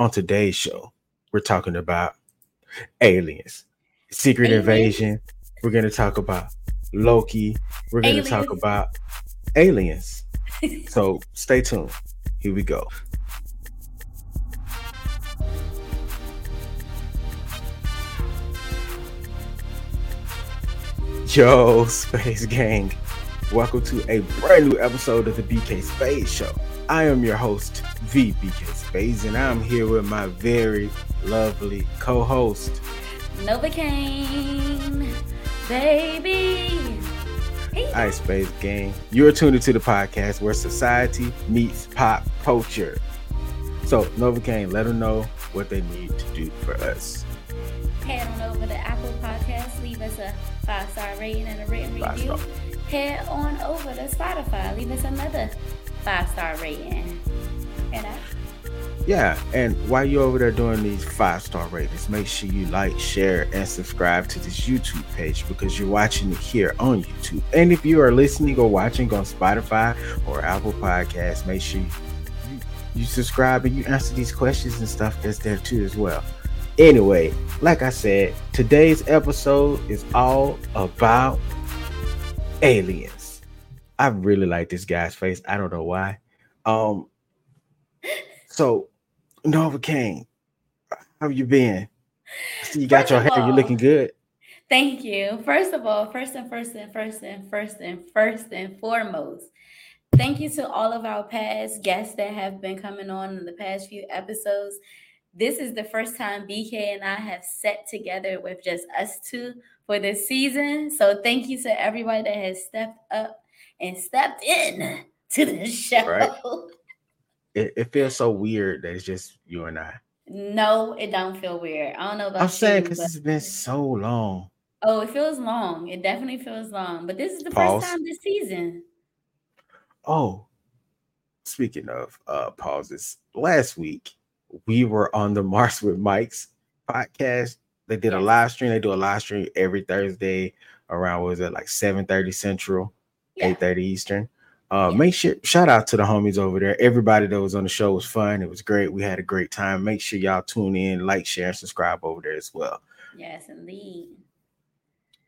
on today's show, we're talking about aliens, secret aliens. invasion. We're going to talk about Loki. We're going to talk about aliens. so stay tuned. Here we go. Yo, Space Gang. Welcome to a brand new episode of the BK Space Show. I am your host, VBK Spadez, and I'm here with my very lovely co host, Nova Novacaine, baby. Hey. Right, Space Gang. You're tuned into the podcast where society meets pop culture. So, Nova Novacaine, let them know what they need to do for us. Head on over to Apple Podcasts, leave us a five star rating and a written review. Head on over to Spotify, leave us another five star rating. You know? Yeah, and while you're over there doing these five star ratings, make sure you like, share, and subscribe to this YouTube page because you're watching it here on YouTube. And if you are listening or watching on Spotify or Apple Podcasts, make sure you, you subscribe and you answer these questions and stuff that's there too as well. Anyway, like I said, today's episode is all about aliens. I really like this guy's face. I don't know why. Um, so Nova Novacaine, how you been? you got first your hair. All, You're looking good. Thank you. First of all, first and first and first and first and first and foremost, thank you to all of our past guests that have been coming on in the past few episodes this is the first time BK and I have sat together with just us two for this season. So thank you to everybody that has stepped up and stepped in to the show. Right. It, it feels so weird that it's just you and I. No, it don't feel weird. I don't know about I'm saying because it's been so long. Oh, it feels long. It definitely feels long. But this is the Pause. first time this season. Oh, speaking of uh pauses, last week we were on the Mars with Mike's podcast. They did a live stream. They do a live stream every Thursday around was it like 7 30 Central, yeah. 8 30 Eastern. Uh, make sure shout out to the homies over there. Everybody that was on the show was fun. It was great. We had a great time. Make sure y'all tune in, like, share, and subscribe over there as well. Yes, indeed.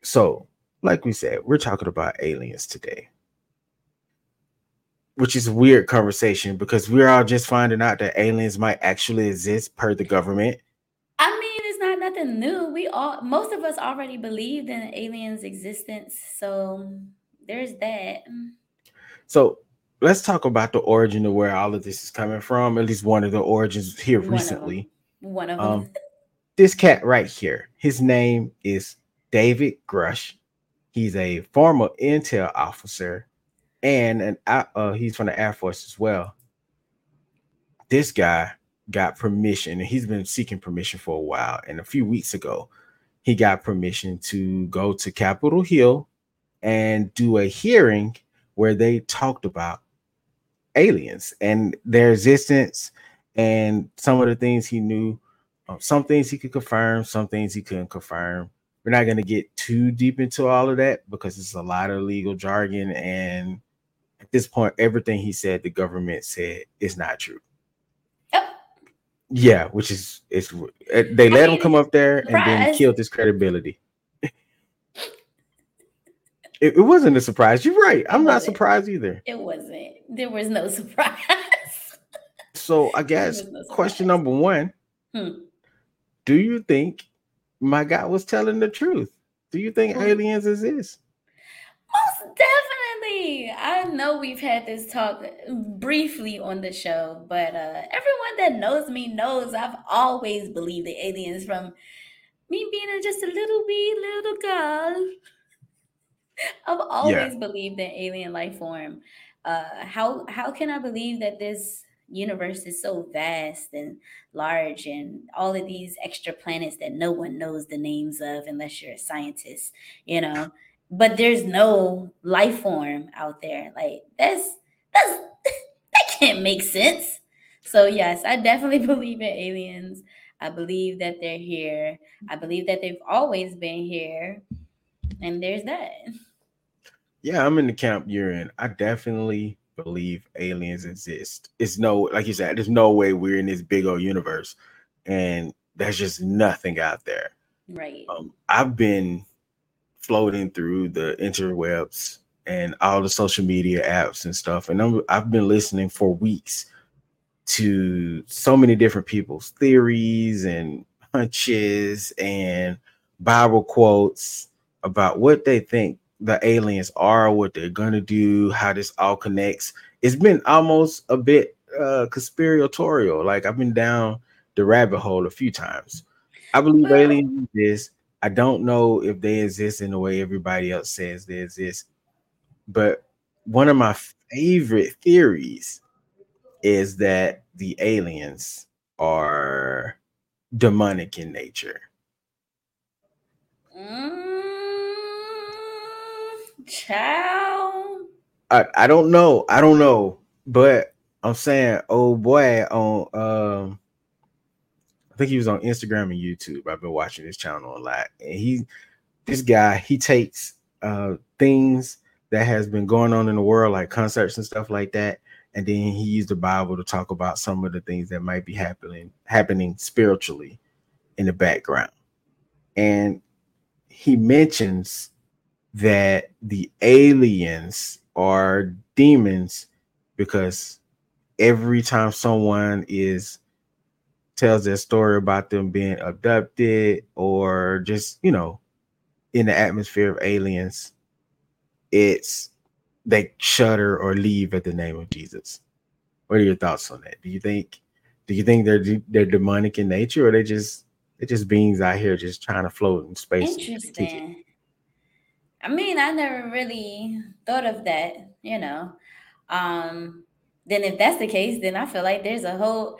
So, like we said, we're talking about aliens today which is a weird conversation because we're all just finding out that aliens might actually exist per the government. I mean, it's not nothing new. We all, most of us already believed in aliens' existence. So there's that. So let's talk about the origin of where all of this is coming from. At least one of the origins here one recently. Of one of them. Um, this cat right here, his name is David Grusch. He's a former intel officer and an uh, he's from the Air Force as well. This guy got permission, and he's been seeking permission for a while. And a few weeks ago, he got permission to go to Capitol Hill and do a hearing where they talked about aliens and their existence and some of the things he knew. Um, some things he could confirm, some things he couldn't confirm. We're not going to get too deep into all of that because it's a lot of legal jargon and at this point, everything he said, the government said is not true. Yep. Yeah, which is it's eh, they let I mean, him come up there and then killed his credibility. It, it, wasn't a surprise. You're right. I'm not surprised either. It wasn't. There was no surprise. so I guess no question number one: hmm. Do you think my guy was telling the truth? Do you think hmm. aliens exist? Most definitely I know we've had this talk briefly on the show, but uh, everyone that knows me knows I've always believed the aliens from me being just a little wee little girl. I've always yeah. believed in alien life form. Uh, how how can I believe that this universe is so vast and large and all of these extra planets that no one knows the names of unless you're a scientist, you know? but there's no life form out there. Like that's that's that can't make sense. So yes, I definitely believe in aliens. I believe that they're here. I believe that they've always been here. And there's that. Yeah, I'm in the camp you're in. I definitely believe aliens exist. It's no, like you said, there's no way we're in this big old universe, and there's just nothing out there. Right. Um, I've been floating through the interwebs and all the social media apps and stuff, and I'm, I've been listening for weeks to so many different people's theories and hunches and Bible quotes about what they think the aliens are, what they're gonna do, how this all connects. It's been almost a bit uh conspiratorial. Like I've been down the rabbit hole a few times. I believe well, aliens exist. I don't know if they exist in the way everybody else says they exist, but one of my favorite theories is that the aliens are demonic in nature. Mm, child. I, I don't know. I don't know. But I'm saying, oh boy, on um I think he was on Instagram and YouTube. I've been watching this channel a lot. And he this guy, he takes uh things that has been going on in the world, like concerts and stuff like that, and then he used the Bible to talk about some of the things that might be happening happening spiritually in the background. And he mentions that the aliens are demons because every time someone is tells their story about them being abducted or just you know in the atmosphere of aliens it's they shudder or leave at the name of jesus. What are your thoughts on that? Do you think do you think they're they're demonic in nature or they just they're just beings out here just trying to float in space interesting i mean i never really thought of that you know um then if that's the case then i feel like there's a whole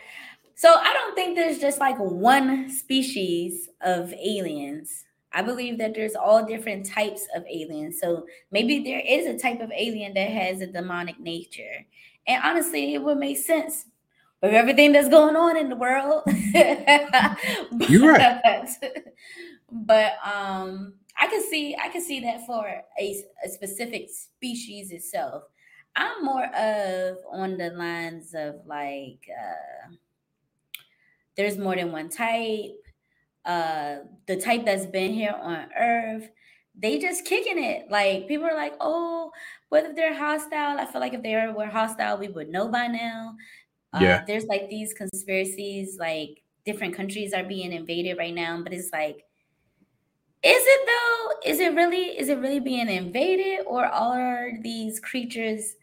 so I don't think there's just like one species of aliens. I believe that there's all different types of aliens. So maybe there is a type of alien that has a demonic nature. And honestly, it would make sense with everything that's going on in the world. but, You're right. But um I can see I can see that for a, a specific species itself. I'm more of on the lines of like uh there's more than one type. Uh, the type that's been here on Earth, they just kicking it. Like people are like, oh, whether they're hostile? I feel like if they were hostile, we would know by now. Uh, yeah. There's like these conspiracies, like different countries are being invaded right now, but it's like, is it though? Is it really? Is it really being invaded, or are these creatures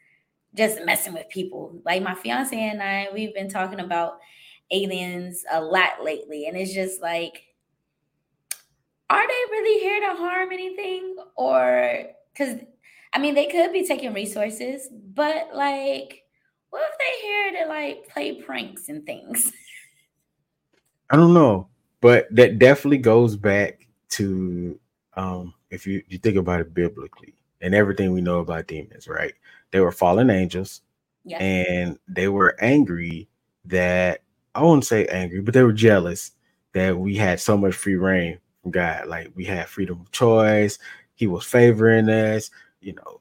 just messing with people? Like my fiance and I, we've been talking about aliens a lot lately. And it's just like, are they really here to harm anything? Or, because, I mean, they could be taking resources, but like, what if they're here to like play pranks and things? I don't know, but that definitely goes back to um if you, you think about it biblically and everything we know about demons, right? They were fallen angels, yeah. and they were angry that I wouldn't say angry, but they were jealous that we had so much free reign from God. Like we had freedom of choice. He was favoring us. You know,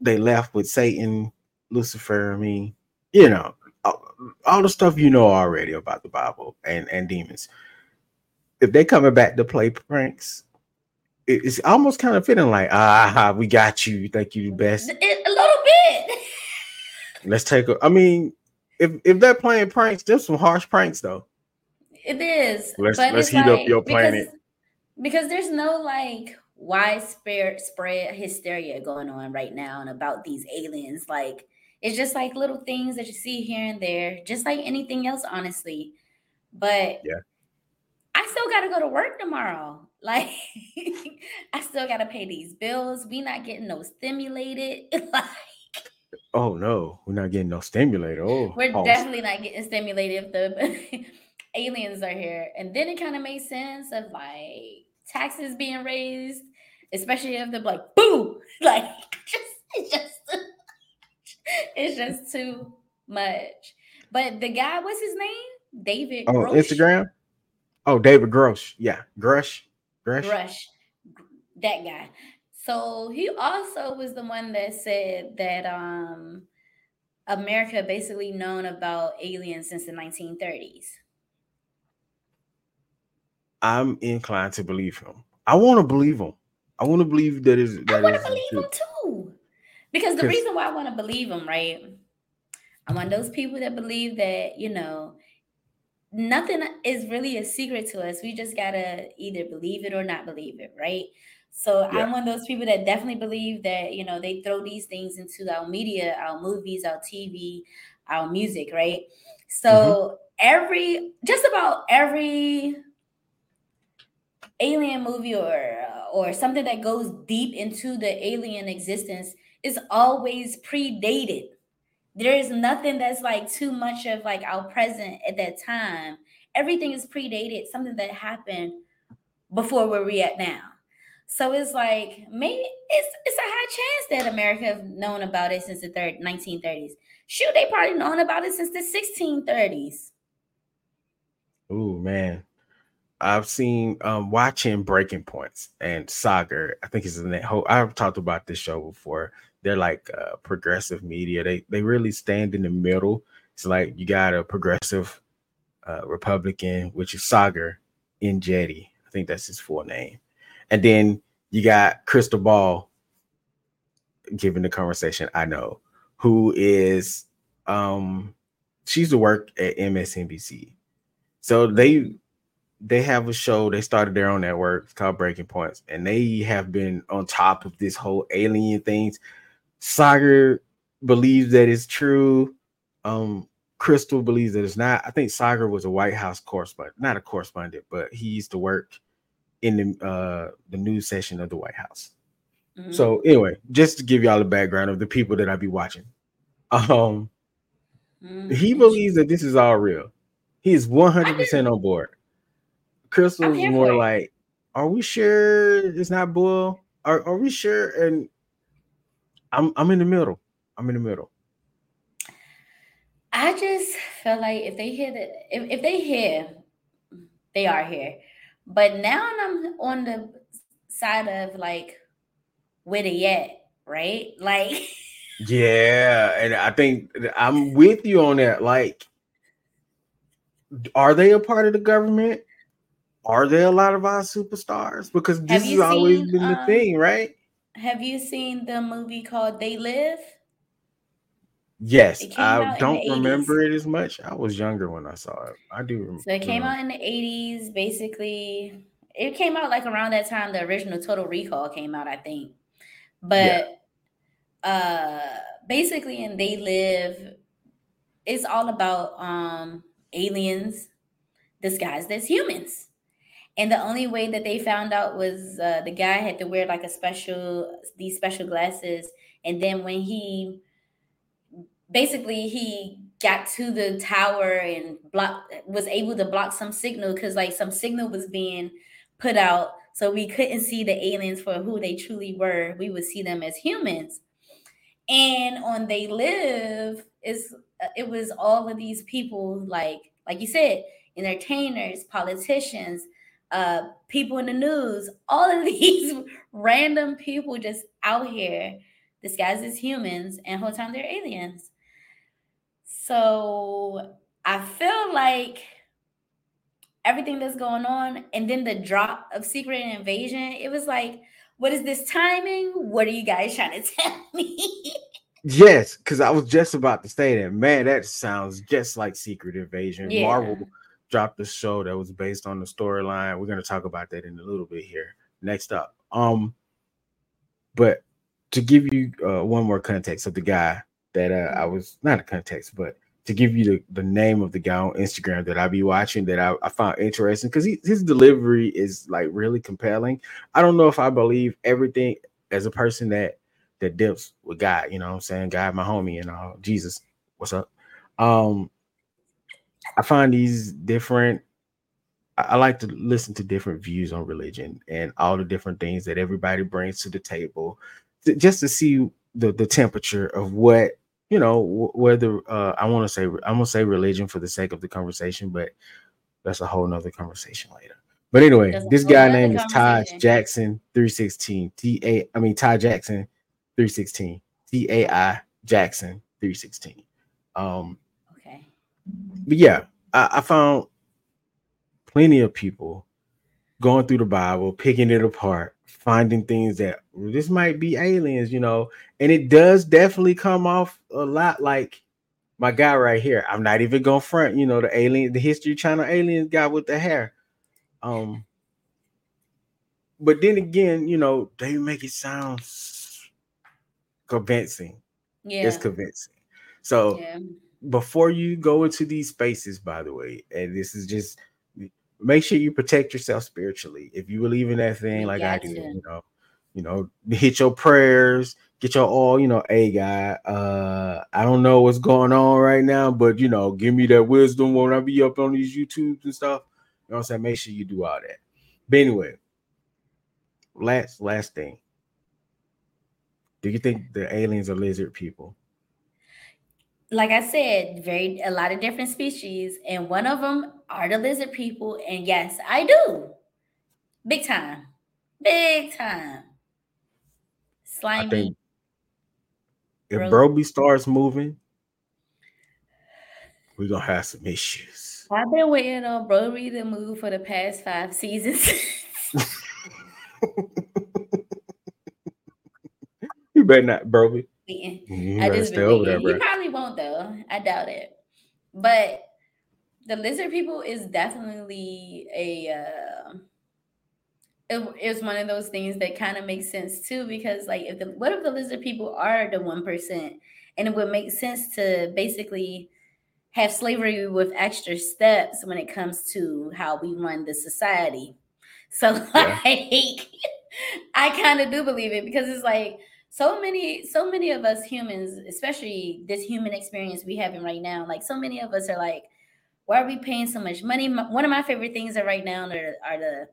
they left with Satan, Lucifer. I mean, you know, all, all the stuff you know already about the Bible and and demons. If they coming back to play pranks, it's almost kind of feeling like ah, we got you. Think you the best. A little bit. Let's take a. I mean, if if they're playing pranks, there's some harsh pranks though. It is. Let's let's heat like, up your planet. Because, because there's no like widespread spread hysteria going on right now and about these aliens. Like it's just like little things that you see here and there, just like anything else, honestly. But yeah, I still got to go to work tomorrow. Like I still got to pay these bills. We not getting no stimulated. like Oh no, we're not getting no stimulator. Oh, we're definitely not getting stimulated if the aliens are here. And then it kind of makes sense of like taxes being raised, especially if they're like, boo, like just it's just it's just too much. But the guy, what's his name? David. Oh, Grosh? Instagram. Oh, David Grosh. Yeah, Grusch. Grusch. Grusch. That guy. So he also was the one that said that um America basically known about aliens since the 1930s. I'm inclined to believe him. I want to believe him. I want to believe that is that I want to believe him too. Because the reason why I want to believe him, right? I'm one of those people that believe that, you know, nothing is really a secret to us. We just gotta either believe it or not believe it, right? So Yeah. I'm one of those people that definitely believe that, you know, they throw these things into our media, our movies, our TV, our music, right? So Mm-hmm. every just about every alien movie or or something that goes deep into the alien existence is always predated there is nothing that's like too much of like our present at that time everything is predated something that happened before where we at now so it's like maybe it's it's a high chance that america have known about it since the third 1930s shoot they probably known about it since the 1630s Oh man, I've seen um watching Breaking Points and Saagar. I think it's in that whole. I've talked about this show before. They're like uh, progressive media. They they really stand in the middle. It's like you got a progressive uh, Republican, which is Saga in Jetty. I think that's his full name. And then you got Krystal Ball giving the conversation. I know who is um she's to work at MSNBC. So they they have a show. They started their own network called Breaking Points, and they have been on top of this whole alien things. Saagar believes that it's true. Um, Krystal believes that it's not. I think Saagar was a White House correspondent, not a correspondent, but he used to work in the uh the news session of the White House. Mhm. So anyway, just to give y'all the background of the people that I be watching. Um, Mhm. he believes that this is all real. He is 100% on board. Krystal's more like, are we sure it's not bull? Are, are we sure? And I'm I'm in the middle. I'm in the middle. I just feel like if they hear that, if, if they hear, they are here. But now I'm on the side of like with they yet, right? Like, Yeah, and I think I'm with you on that. Like, are they a part of the government? Are there a lot of our superstars? Because this has always seen, been the um, thing, right? Have you seen the movie called They Live? Yes, it came out in I don't 80s. remember it as much. I was younger when I saw it. I do remember. So it came out in the 80s, basically. It came out like around that time the original Total Recall came out, I think. But uh basically in They Live, it's all about um aliens disguised as humans. And the only way that they found out was uh, the guy had to wear like a special these special glasses. And then when he basically he got to the tower and block was able to block some signal because like some signal was being put out. So we couldn't see the aliens for who they truly were. We would see them as humans. And on they live is uh, it was all of these people like like you said entertainers politicians uh people in the news all of these random people just out here disguised as humans and whole time they're aliens so I feel like everything that's going on, and then the drop of Secret Invasion, it was like, what is this timing? What are you guys trying to tell me? Yes, because I was just about to say that. Man, that sounds just like Secret Invasion. Yeah. Marvel dropped a show that was based on the storyline. We're gonna talk about that in a little bit here. Next up. Um, but to give you uh, one more context of the guy that uh, I was not a context, but to give you the, the name of the guy on Instagram that I be watching that I, I found interesting because his delivery is like really compelling. I don't know if I believe everything as a person that that dips with God, you know what I'm saying? God, my homie, and all Jesus, what's up? Um, I find these different. I, like to listen to different views on religion and all the different things that everybody brings to the table, to, just to see the the temperature of what you know whether uh, I want to say I'm gonna say religion for the sake of the conversation, but that's a whole nother conversation later. But anyway, That's this guy name is Todd. Jackson 316. T A I mean Todd Jackson 316. T A I Jackson 316. Um. But yeah, I, I found plenty of people going through the Bible, picking it apart, finding things that this might be aliens, you know, and it does definitely come off a lot like my guy right here. I'm not even gonna front, you know, the alien, the History Channel aliens guy with the hair. Um, but then again, you know, they make it sound convincing. Yeah. It's convincing. So yeah. Before you go into these spaces, by the way, and this is just make sure you protect yourself spiritually. If you believe in that thing like I do, you know, you know, hit your prayers, get your all, you know, hey guy, uh, I don't know what's going on right now, but you know, give me that wisdom when I be up on these YouTubes and stuff. You know what I'm saying? Make sure you do all that. But anyway, last last thing. Do you think the aliens are lizard people? Like I said, very a lot of different species, and one of them are the lizard people. And yes, I do, big time, big time. Slimy. I think if Broby starts moving, we're gonna have some issues. I've been waiting on Broby to move for the past five seasons. You better not, Broby. Waiting. You I just been there. He probably won't though. I doubt it. But the lizard people is definitely a. Uh, it, it's one of those things that kind of makes sense too because like if the what if the lizard people are the one percent and it would make sense to basically have slavery with extra steps when it comes to how we run the society. So Yeah. like I kind of do believe it because it's like so many so many of us humans especially this human experience we having right now like so many of us are like why are we paying so much money? My- one of my favorite things are right now are, are the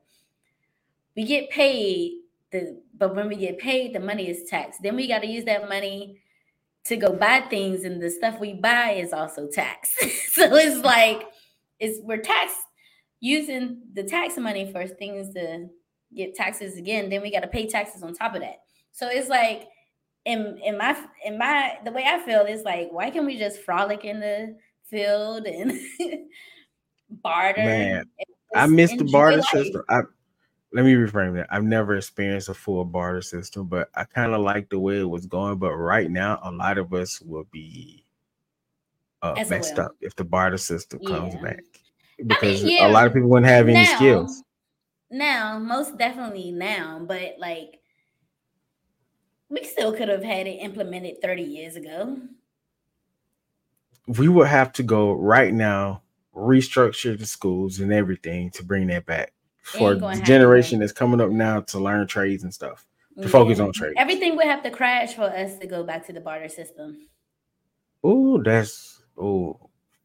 we get paid the but when we get paid the money is taxed. Then we got to use that money to go buy things and the stuff we buy is also taxed. So it's like it's we're taxed using the tax money for things to get taxes again then we got to pay taxes on top of that. So it's like in in my in my the way I feel is like why can't we just frolic in the field and barter? Man, I missed the barter life? system. I let me reframe that. I've never experienced a full barter system, but I kind of like the way it was going. But right now, a lot of us will be uh, messed up if the barter system comes Yeah. back because yeah, a lot of people wouldn't have any now, skills. Now, most definitely now, but like we still could have had it implemented 30 years ago. We would have to go right now, restructure the schools and everything to bring that back for the generation that's coming up now to learn trades and stuff. To focus on trades. Everything would have to crash for us to go back to the barter system. Oh, that's oh,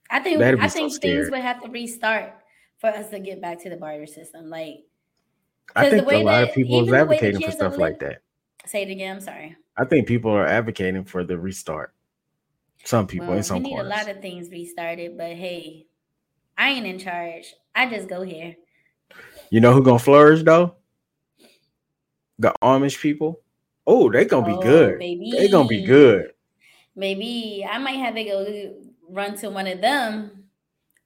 I think I so think scary. things would have to restart for us to get back to the barter system. Like I think a lot of people is even the way the advocating for stuff like that. Say it again, I'm sorry. I think people are advocating for the restart. Some people Well, in some we need corners. a lot of things restarted, but hey, I ain't in charge. I just go here. you know who gonna flourish though? The Amish people. Oh, they gonna be Oh, good. baby. They gonna be good. Maybe I might have to go run to one of them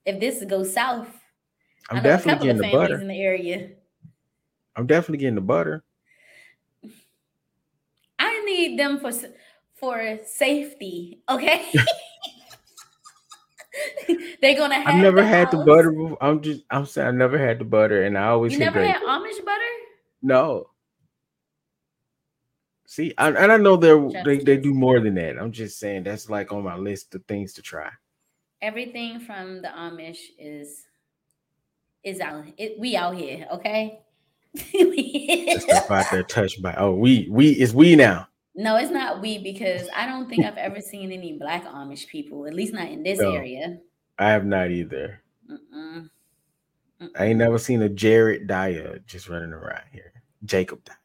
if this goes south. I'm I know a definitely getting the butter. in the area. I'm definitely getting the butter. Need them for for safety. Okay. They're gonna have. I've never the had the butter. before. I'm just I'm saying I never had the butter, and I always You never had Amish butter? No. See, I, and I know they're they, they do more than that. I'm just saying that's like on my list of things to try. Everything from the Amish is is out. It, we out here, okay? The stuff out there touched by oh we we it's we now. No, it's not we because I don't think I've ever seen any black Amish people, at least not in this No. area. I have not either. Mm-mm. I ain't never seen a Jared Dyer just running around here. Jacob Dyer.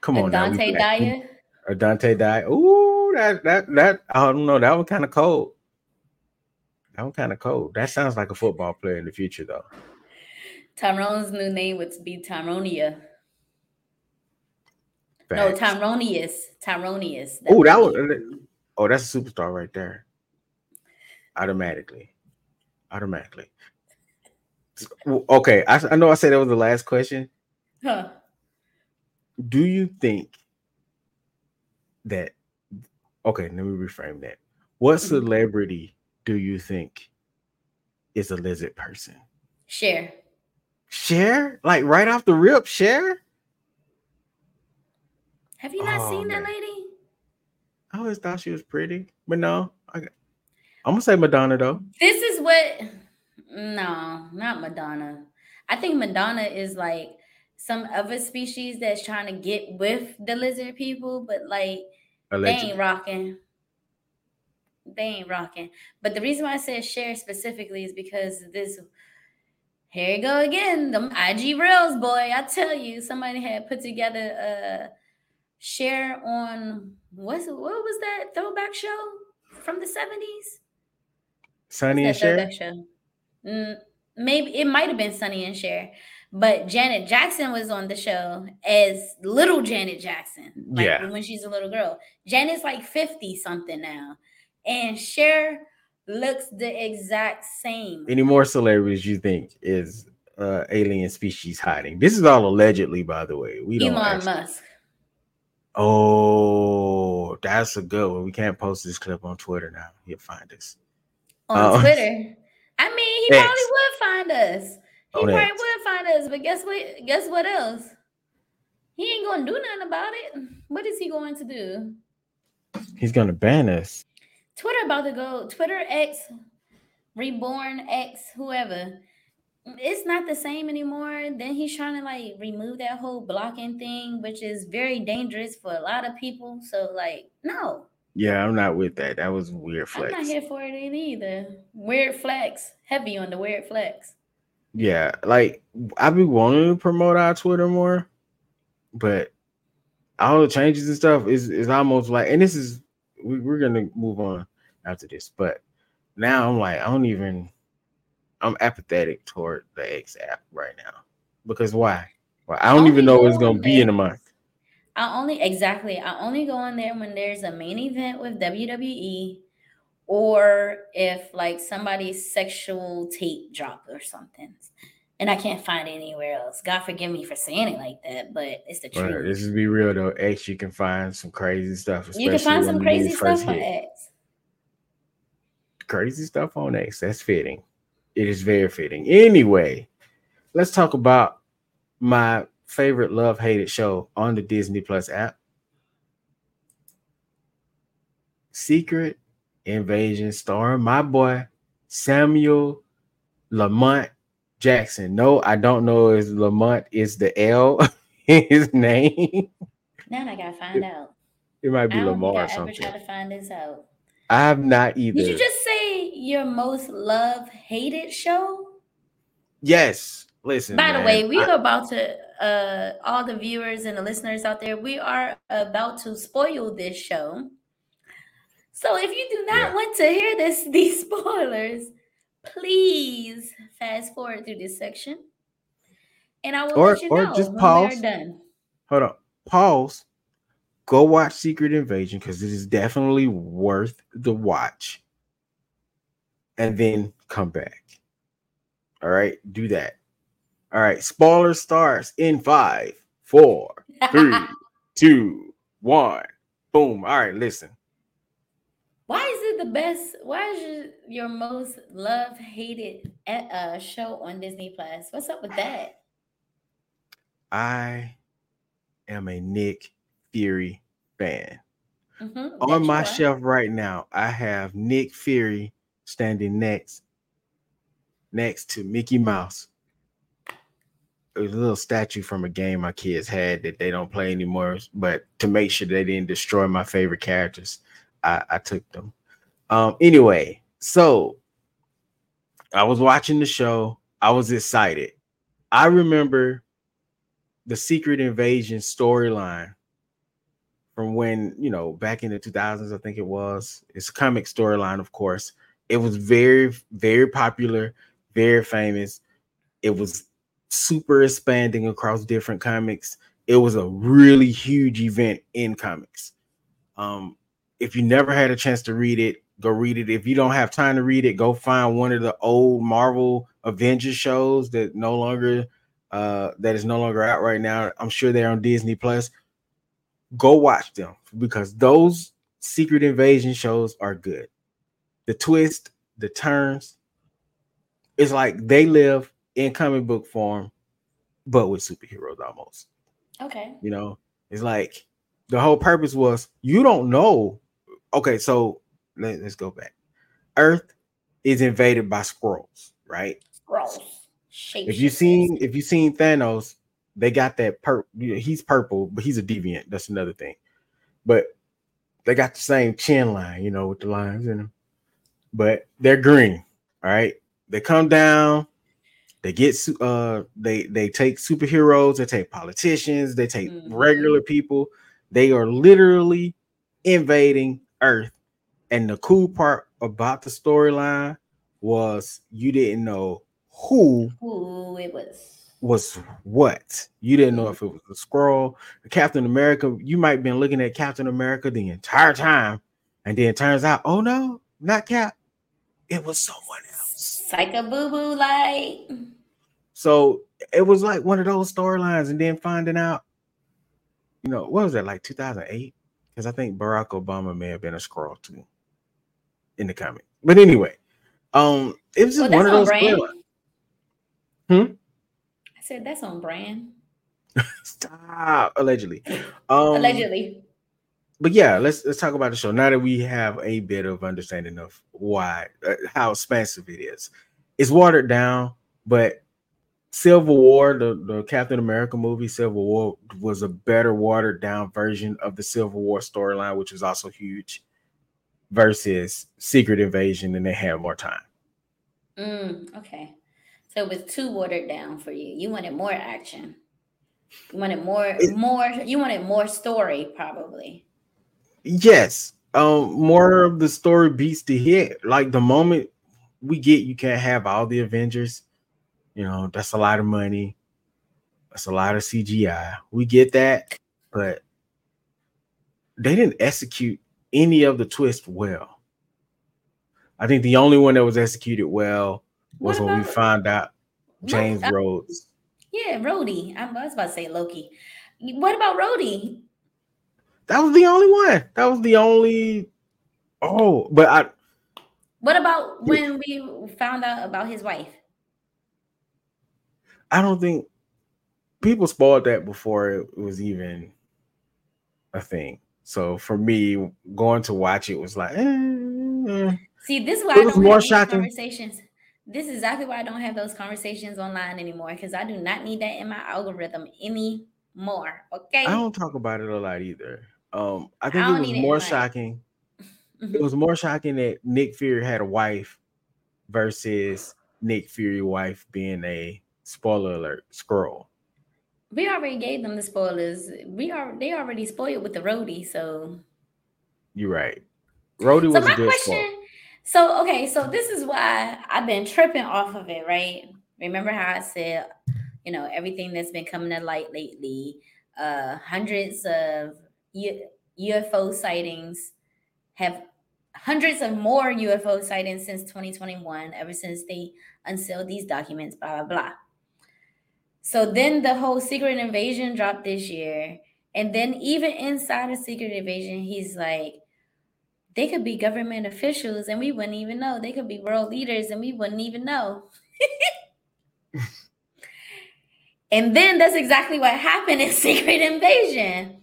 Come A on, now, Dante black. Dyer. A Dante Dyer. Ooh, that that that I don't know. That one kind of cold. That one kind of cold. That sounds like a football player in the future, though. Tyrone's new name would be Tyronia. No, Tyronius. Tyronius. Oh, that was. Oh, that's a superstar right there. Automatically, automatically. Okay, I, I know I said that was the last question. Huh. Do you think that? Okay, let me reframe that. What mm-hmm. celebrity do you think is a lizard person? Cher. Cher? Like right off the rip, Cher? Have you not oh, seen man. that lady? I always thought she was pretty, but no. I, I'm gonna say Madonna though. This is what. No, not Madonna. I think Madonna is like some other species that's trying to get with the lizard people, but like Allegedly. they ain't rocking. They ain't rocking. But the reason why I said Cher specifically is because this here you go again. The IG Reels, boy. I tell you, somebody had put together a Cher on what's what was that throwback show from the 70s? Sonny and Cher? Show? Mm, maybe it might have been Sonny and Cher, but Janet Jackson was on the show as little Janet Jackson. Like yeah. when she's a little girl. Janet's like 50 something now. And Cher looks the exact same. Any more celebrities you think is uh, alien species hiding? This is all allegedly, by the way. We don't Elon actually... Musk. Oh, that's a good one. We can't post this clip on Twitter now. He'll find us. On uh, Twitter. I mean, he X. probably would find us. He on probably X. would find us, but guess what? Guess what else? He ain't gonna do nothing about it. What is he going to do? He's gonna ban us. Twitter about to go. Twitter X, Reborn X, whoever. It's not the same anymore. Then he's trying to like remove that whole blocking thing, which is very dangerous for a lot of people. So like, no. Yeah, I'm not with that. That was weird flex. I'm not here for it either. Weird flex. Heavy on the weird flex. Yeah, like I be wanting to promote our Twitter more, but all the changes and stuff is is almost like, and this is we, we're gonna move on after this. But now I'm like, I don't even I'm apathetic toward the X app right now. Because why? Well, I don't even know what's gonna be in a month. I only exactly I only go on there when there's a main event with WWE or if like somebody's sexual tape drop or something. And I can't find it anywhere else. God forgive me for saying it like that, but it's the truth. Right, this is be real though. X, you can find some crazy stuff. You can find some crazy stuff on X crazy stuff on X. That's fitting. It is very fitting. Anyway, let's talk about my favorite love hated show on the Disney Plus app Secret Invasion, starring my boy Samuel Lamont Jackson. No, I don't know if Lamont is the L in his name. Now I gotta find out. It might be Lamar or something. I Ever try to find this out. I have not either. Did you just say your most love hated show? Yes. Listen. By man, the way, we I, are about to uh all the viewers and the listeners out there, we are about to spoil this show. So if you do not yeah. want to hear this these spoilers, please fast forward through this section. And I will or, let you or know just pause. done. Hold on. Pause go watch Secret Invasion because it is definitely worth the watch. And then come back. All right, do that. All right, spoiler starts in five, four, three, two, one. Boom. All right, listen. Why is it the best? Why is it your most love hated uh, show on Disney Plus? What's up with that? I am a Nick Fury fan. Mm-hmm, On my shelf right now, I have Nick Fury standing next next to Mickey Mouse. It was a little statue from a game my kids had that they don't play anymore. But to make sure they didn't destroy my favorite characters, I, I took them. Um, anyway, so I was watching the show. I was excited. I remember the Secret Invasion storyline from when you know back in the 2000s i think it was it's a comic storyline of course it was very very popular very famous it was super expanding across different comics. It was a really huge event in comics. Um, if you never had a chance to read it, go read it. If you don't have time to read it, go find one of the old Marvel Avengers shows that no longer uh that is no longer out right now. I'm sure they're on Disney Plus. Go watch them because those secret invasion shows are good. The twist, the turns, it's like they live in comic book form, but with superheroes almost. Okay. You know, it's like the whole purpose was you don't know. Okay, so let, us go back. Earth is invaded by Skrulls, right? Skrulls. If you seen if you seen Thanos, they got that purple. He's purple, but he's a deviant. That's another thing. But they got the same chin line, you know, with the lines in them. But they're green. All right. They come down. They get uh they they take superheroes, they take politicians, they take mm-hmm. regular people. They are literally invading Earth. And the cool part about the storyline was you didn't know who who it was was what? You didn't know if it was a Skrull captain america. You might have been looking at captain america the entire time and then it turns out oh no not cap. It was someone else. Like a boo-boo light. So it was like one of those storylines and then finding out you know what was that like 2008 because i think barack obama may have been a Skrull too in the comic. But anyway um it was just well, one of those storylines Hmm. Said that's on brand. Stop. Allegedly. Um, Allegedly. But yeah, let's let's talk about the show now that we have a bit of understanding of why uh, how expansive it is. It's watered down, but Civil War, the, the Captain America movie, Civil War was a better watered down version of the Civil War storyline, which was also huge, versus Secret Invasion, and they had more time. Mm, okay. So it was too watered down for you. You wanted more action. You wanted more, it, more. You wanted more story, probably. Yes, um, more of the story beats the hit. Like the moment we get, you can't have all the Avengers. You know, that's a lot of money. That's a lot of CGI. We get that, but they didn't execute any of the twist well. I think the only one that was executed well was when we found out James what, Rhodes. Yeah, Rhodey. I was about to say Loki. What about Rhodey? That was the only one. That was the only. Oh, but I. What about when we found out about his wife? I don't think people spoiled that before it was even a thing. So for me, going to watch it was like, eh, eh. see, this is why it I don't more shocking. conversations this is exactly why I don't have those conversations online anymore because I do not need that in my algorithm anymore. Okay. I don't talk about it a lot either. Um, I think I it was more it shocking. it was more shocking that Nick Fury had a wife versus Nick Fury wife being a spoiler alert Skrull. We already gave them the spoilers. We are they already spoiled with the Rhodey, so you're right. Rhodey so was a good question, spoil. So, okay, so this is why I've been tripping off of it, right? Remember how I said, you know, everything that's been coming to light lately, uh, hundreds of U- UFO sightings have hundreds of more UFO sightings since 2021, ever since they unsealed these documents, blah, blah, blah. So then the whole secret invasion dropped this year. And then even inside of secret invasion, he's like, they could be government officials and we wouldn't even know. They could be world leaders and we wouldn't even know. and then that's exactly what happened in Secret Invasion.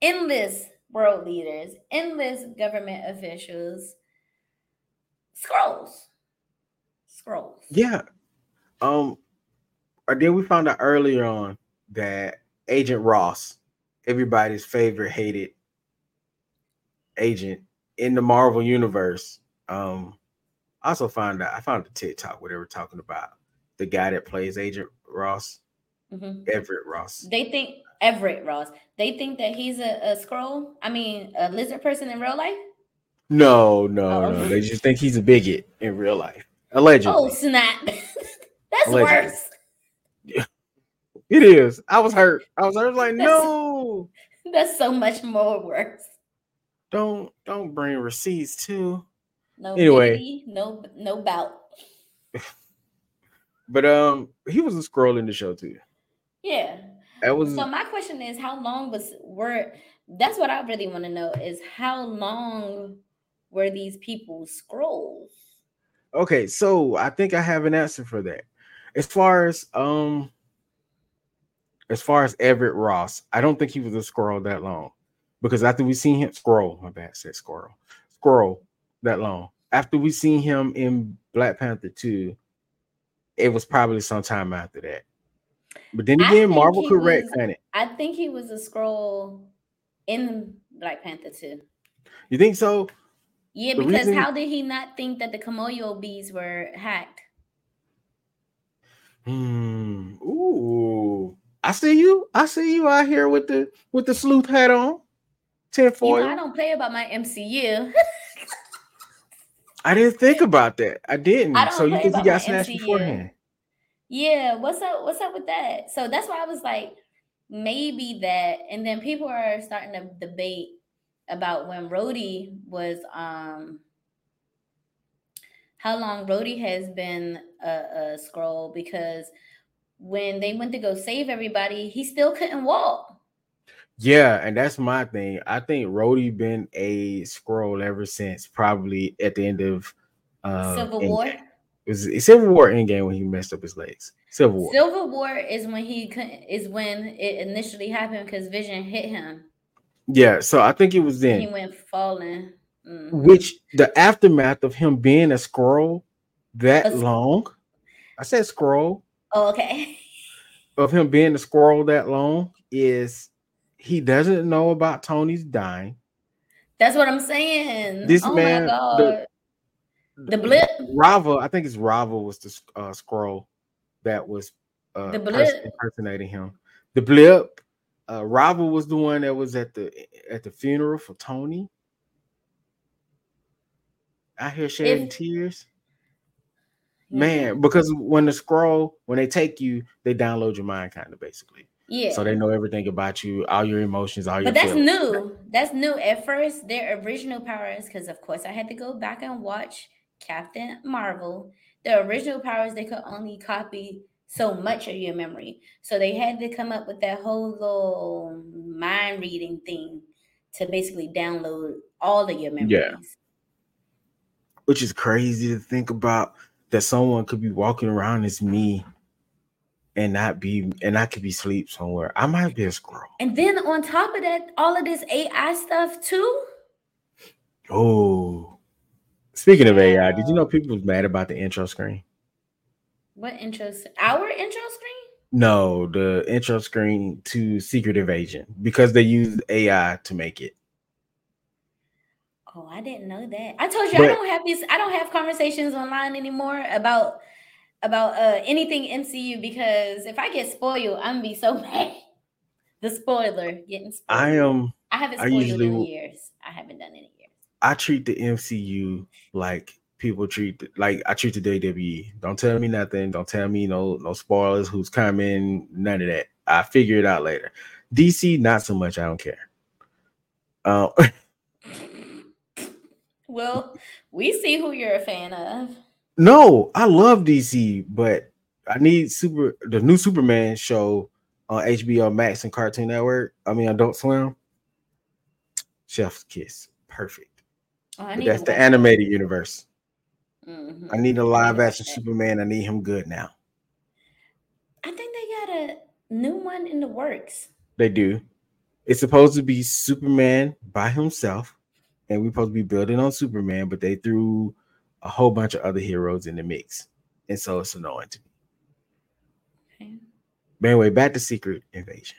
Endless world leaders, endless government officials, Skrulls. Skrulls. Yeah. Um, or then we found out earlier on that Agent Ross, everybody's favorite hated agent in the Marvel universe. Um, I also found out I found the TikTok where they were talking about the guy that plays Agent Ross, mm-hmm. Everett Ross. They think Everett Ross. They think that he's a, a Skrull. I mean, a lizard person in real life. No, no, oh. no. They just think he's a bigot in real life, allegedly. Oh snap! That's allegedly. worse. It is. I was hurt. I was hurt. Like, no. That's so much more worse. Don't don't bring receipts too. No Anyway. biggity, no no bout. But um, he was a Skrull in the show too. Yeah. That was So my question is, how long was were? That's what I really want to know is how long were these people Skrulls? okay. So I think I have an answer for that. As far as um, as far as Everett Ross, I don't think he was a Skrull that long because after we seen him Skrull, my bad, said squirrel, Skrull that long. After we seen him in Black Panther 2, it was probably sometime after that. But then again, Marvel could was- retcon it. I think he was a Skrull in Black Panther 2. You think so? Yeah, The because reason- how did he not think that the Kimoyo beads were hacked? Hmm. Ooh. I see you. I see you out here with the with the sleuth hat on. You know, I don't play about my MCU. I didn't think about that. I didn't. I so you think he got snatched MCU. beforehand? yeah, what's up? What's up with that? So that's why I was like, maybe that. And then people are starting to debate about when Rhodey was um how long Rhodey has been a, a Skrull because when they went to go save everybody, he still couldn't walk. Yeah, and that's my thing. I think Rhodey been a Skrull ever since probably at the end of uh Civil Endgame. War. It was it's Civil War Endgame when he messed up his legs. Civil War. Civil War is when he is when it initially happened because Vision hit him. yeah, so I think it was then He went falling. Mhm. Which the aftermath of him being a Skrull that A long. I said Skrull. Oh, okay. of him being a squirrel that long is he doesn't know about Tony's dying. That's what I'm saying. This oh man, my god. the- The, blip. Raava, I think it's Raava was the uh, Skrull that was uh, The blip. impersonating him. The blip. Uh, Raava was the one that was at the at the funeral for Tony. I hear shedding If- tears. Man, because when the Skrull, when they take you, they download your mind, kind of basically. Yeah. So they know everything about you, all your emotions, all your but that's feelings. new. That's new. At first, their original powers, because of course I had to go back and watch Captain Marvel. The original powers they could only copy so much of your memory. So they had to come up with that whole little mind reading thing to basically download all of your memories. Yeah. which is crazy to think about that someone could be walking around as me and not be and I could be sleep somewhere. I might be a squirrel. And then on top of that, all of this AI stuff too. Oh, speaking of AI, did you know people was mad about the intro screen? What intro? Our intro screen? No, the intro screen to Secret Invasion because they used AI to make it. Oh, I didn't know that. I told you I don't have these. I don't have conversations online anymore about about uh anything MCU because if I get spoiled, I'm gonna be so mad. The spoiler getting spoiled. I am. I haven't I spoiled usually in years. I haven't done it in years. I treat the MCU like people treat like I treat the WWE. Don't tell me nothing. Don't tell me no no spoilers. Who's coming? None of that. I figure it out later. DC, not so much. I don't care. Uh, Well, we see who you're a fan of. No, I love DC, but I need super the new Superman show on HBO Max and Cartoon Network. I mean Adult Swim. Chef's kiss, perfect. Oh, I But need that's the animated universe. Mhm. I need a live action. Superman. I need him good now. I think they got a new one in the works. They do. It's supposed to be Superman by himself, and we're supposed to be building on Superman, but they threw a whole bunch of other heroes in the mix, and so it's annoying to me. Okay. But anyway, back to Secret Invasion.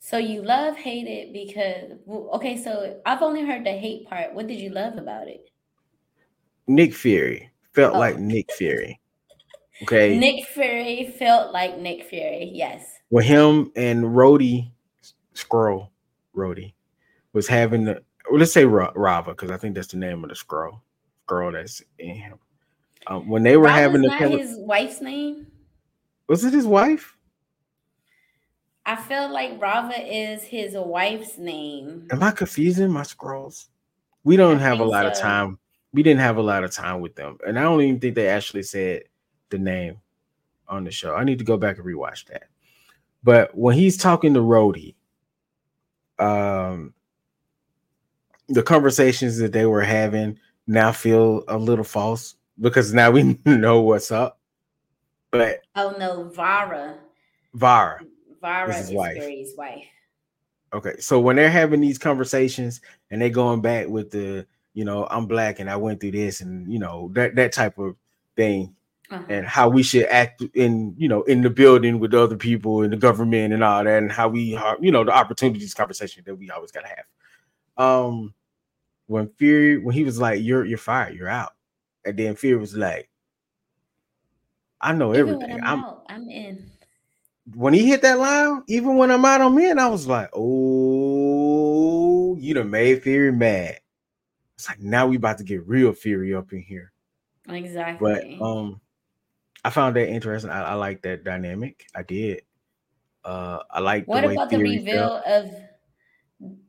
So you love hate it because okay. So I've only heard the hate part. What did you love about it? Nick Fury felt Oh. like Nick Fury. Okay, Nick Fury felt like Nick Fury. Yes. Well, him and Rhodey, Skrull, Rhodey, was having the well, let's say Ra- Raava because I think that's the name of the Skrull, girl that's in him. Um, when they were Robin's having the his wife's name. Was it his wife? I feel like Raava is his wife's name. Am I confusing my Skrulls? We don't I have a lot so. of time. We didn't have a lot of time with them, and I don't even think they actually said the name on the show. I need to go back and rewatch that. But when he's talking to Rhodey, um, the conversations that they were having now feel a little false because now we know what's up. But oh no, Varra. Varra. Varra is his wife. Barry's wife. Okay, so when they're having these conversations and they're going back with the, you know, I'm black and I went through this and you know that that type of thing, uh-huh. and how we should act in, you know, in the building with other people and the government and all that, and how we, you know, the opportunities conversation that we always gotta have. Um, when Fury, when he was like, "You're you're fired, you're out," and then Fury was like, "I know Even everything. I'm, I'm, out, I'm in." When he hit that line, even when I'm out, I'm in. I was like, "Oh, you done made Fury mad." It's like now we about to get real Fury up in here. Exactly. But um, I found that interesting. I, I like that dynamic. I did. Uh, I like. What the about the reveal felt. of?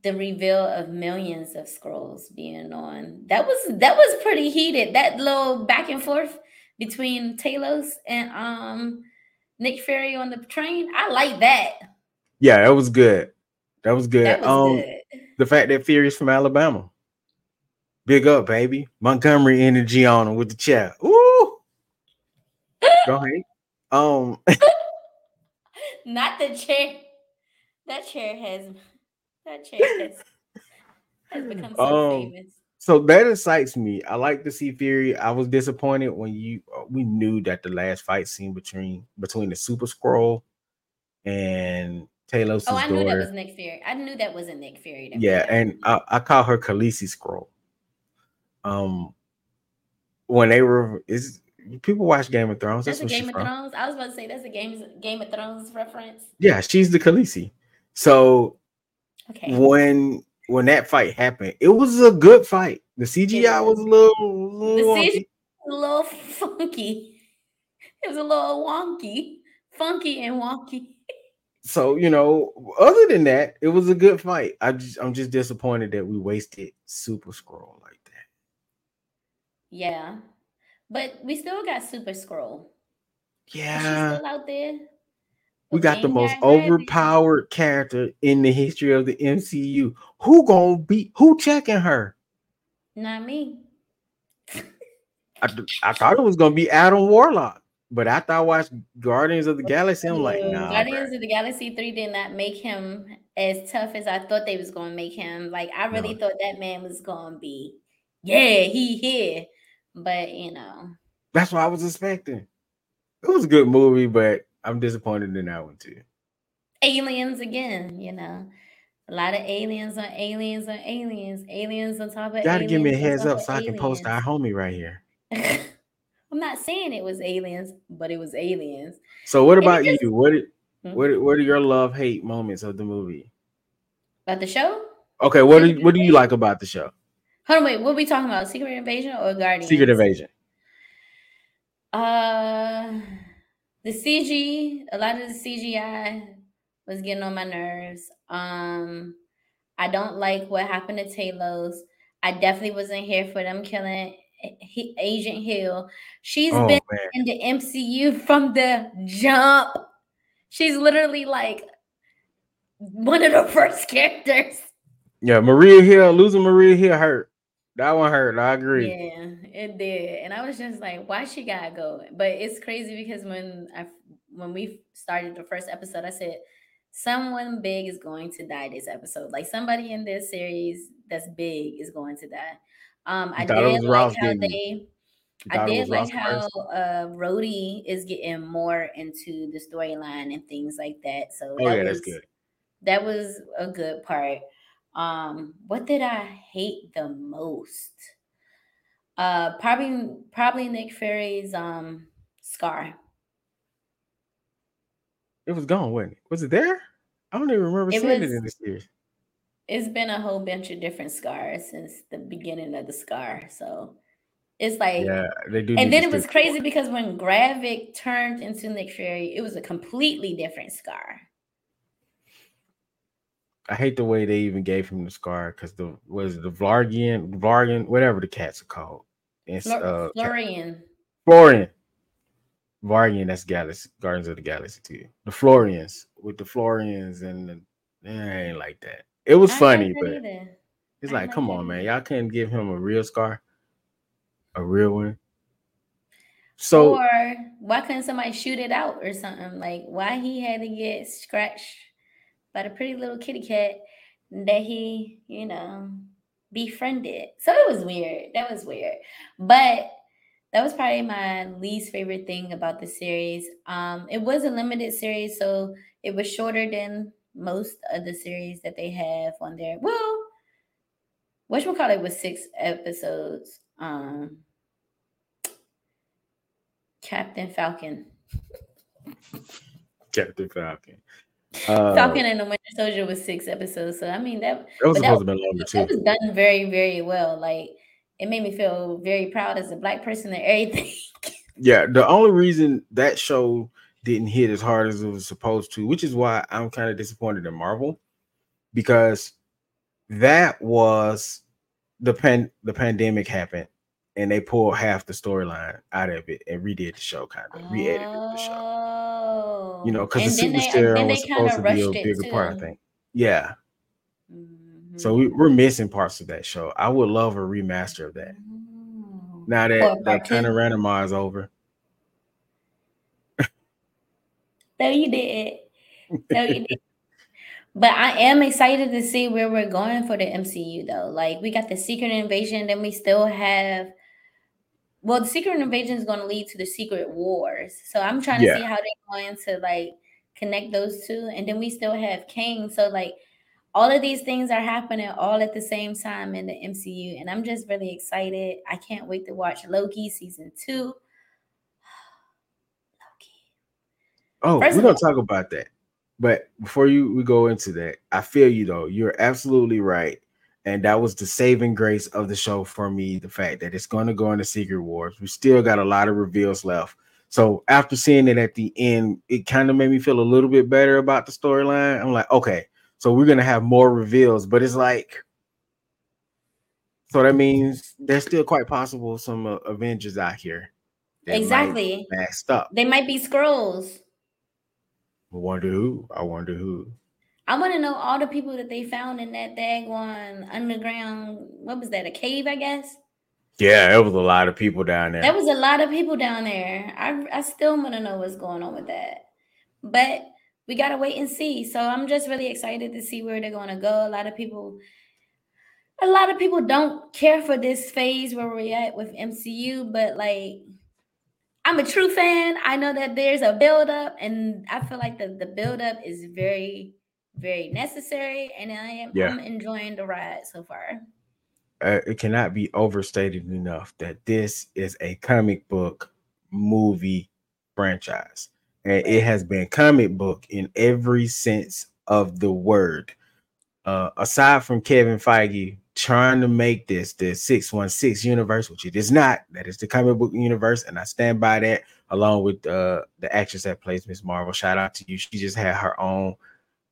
The reveal of millions of Skrulls being on. That was that was pretty heated. That little back and forth between Talos and um Nick Fury on the train. I like that. Yeah, that was good. That was good. That was um good. the fact that Fury's from Alabama. Big up, baby. Montgomery energy on him with the chair. Ooh. Go ahead. Um not the chair. That chair has that chair has, become so um, famous. So that excites me. I like to see Fury. I was disappointed when you uh, we knew that the last fight scene between between the Super Skrull and Talos. Oh, I knew daughter, that was Nick Fury. I knew that wasn't Nick Fury. Yeah, and I, I call her Khaleesi Skrull. Um, when they were is people watch Game of Thrones. That's, that's a Game of from. Thrones. I was about to say that's a Game Game of Thrones reference. Yeah, she's the Khaleesi. So Okay. When when that fight happened, it was a good fight. The CGI was a little, little the CGI was a little funky. It was a little wonky, funky and wonky. So you know, other than that, it was a good fight. I just I'm just disappointed that we wasted Super Skrull like that. Yeah, but we still got Super Skrull. Yeah, still out there. We got the most overpowered character in the history of the MCU. Who gonna be who checking her? Not me. I, I thought it was gonna be Adam Warlock, but after I watched Guardians of the Galaxy, I'm like, nah. Guardians bro. of the Galaxy 3 did not make him as tough as I thought they was gonna make him. Like I really no. thought that man was gonna be, yeah, he here. But you know. That's what I was expecting. It was a good movie, but I'm disappointed in that one too. Aliens again, you know. A lot of aliens on aliens on aliens, aliens on top of you gotta give me a heads up so I can post our homie right here. I'm not saying it was aliens, but it was aliens. So what about just, you? What hmm? what what are your love hate moments of the movie? About the show? Okay, what do what do you like about the show? Hold on, wait, what are we talking about? Secret Invasion or Guardian? Secret Invasion. Uh the CG, a lot of the CGI was getting on my nerves. Um, I don't like what happened to Talos. I definitely wasn't here for them killing Agent Hill. She's oh, been man. in the MCU from the jump. She's literally like one of the first characters. Yeah, Maria Hill losing Maria Hill hurt. That one hurt. I agree. Yeah, it did, and I was just like, "Why she gotta go?" But it's crazy because when I when we started the first episode, I said someone big is going to die this episode. Like somebody in this series that's big is going to die. Um, I did like how they. I did like how uh Rhodey is getting more into the storyline and things like that. So oh that yeah, was, that's good. That was a good part. Um, what did I hate the most? Uh, probably probably Nick Fury's um scar. It was gone, wasn't it? Was it there? I don't even remember it seeing was, it in the series. It's been a whole bunch of different scars since the beginning of the scar. So It's like yeah, they do. And then it was crazy because when Gravik turned into Nick Fury, it was a completely different Scar. I hate the way they even gave him the scar because the was the Vlargian, Vlargian, whatever the cats are called. It's Flor- uh Florian. Florian. Vargian, that's Galaxy Guardians of the Galaxy too. The Florians with the Florians and the, eh, ain't like that. It was I funny, but either. it's I like, come on, man, y'all couldn't give him a real scar, a real one. So or why couldn't somebody shoot it out or something? Like why he had to get scratched by the pretty little kitty cat that he, you know, befriended. So it was weird. That was weird. But that was probably my least favorite thing about the series. Um, it was a limited series, so it was shorter than most of the series that they have on there. Well, whatchamacallit was six episodes. Um Captain Falcon. Captain Falcon. Uh, Falcon and the Winter Soldier was six episodes. So I mean that that was but that supposed to be longer too. was done very, very well. Like it made me feel very proud as a black person and everything. Yeah, the only reason that show didn't hit as hard as it was supposed to, which is why I'm kind of disappointed in Marvel, because that was the pan the pandemic happened and they pulled half the storyline out of it and redid the show, kind of re-edited the show. You know, because the suit was they- still and then was supposed to be a bigger part, I think. Yeah, Mhm. so we, we're missing parts of that show. I would love a remaster of that. Oh. Now that part that kind of two. randomize over. No, you did. No, you did. But I am excited to see where we're going for the MCU though. Like we got the Secret Invasion, then we still have well, the Secret Invasion is going to lead to the Secret Wars. So I'm trying to Yeah. see how they're going to like connect those two. And then we still have Kang. So like all of these things are happening all at the same time in the MCU. And I'm just really excited. I can't wait to watch Loki season two. Loki. Oh, First we're gonna all- talk about that. But before you we go into that, I feel you though. You're absolutely right. And that was the saving grace of the show for me, the fact that it's going to go into Secret Wars. We still got a lot of reveals left. So after seeing it at the end, it kind of made me feel a little bit better about the storyline. I'm like, okay, so we're gonna have more reveals, but it's like, so that means there's still quite possible some uh, Avengers out here. Exactly. Messed up. They might be Skrulls. I wonder who. I wonder who. I want to know all the people that they found in that daggone underground. What was that? A cave, I guess. Yeah, there was a lot of people down there. There was a lot of people down there. I I still want to know what's going on with that, but we gotta wait and see. So I'm just really excited to see where they're gonna go. A lot of people, a lot of people don't care for this phase where we're at with MCU, but like. I'm a true fan. I know that there's a build up, and I feel like the, the build up is very, very necessary. And I am Yeah. I'm enjoying the ride so far. uh, it cannot be overstated enough that this is a comic book movie franchise. And it has been comic book in every sense of the word. Uh, aside from Kevin Feige trying to make this the 616 universe, which it is not, that is the comic book universe, and I stand by that along with uh, the actress that plays Miss Marvel. Shout out to you. She just had her own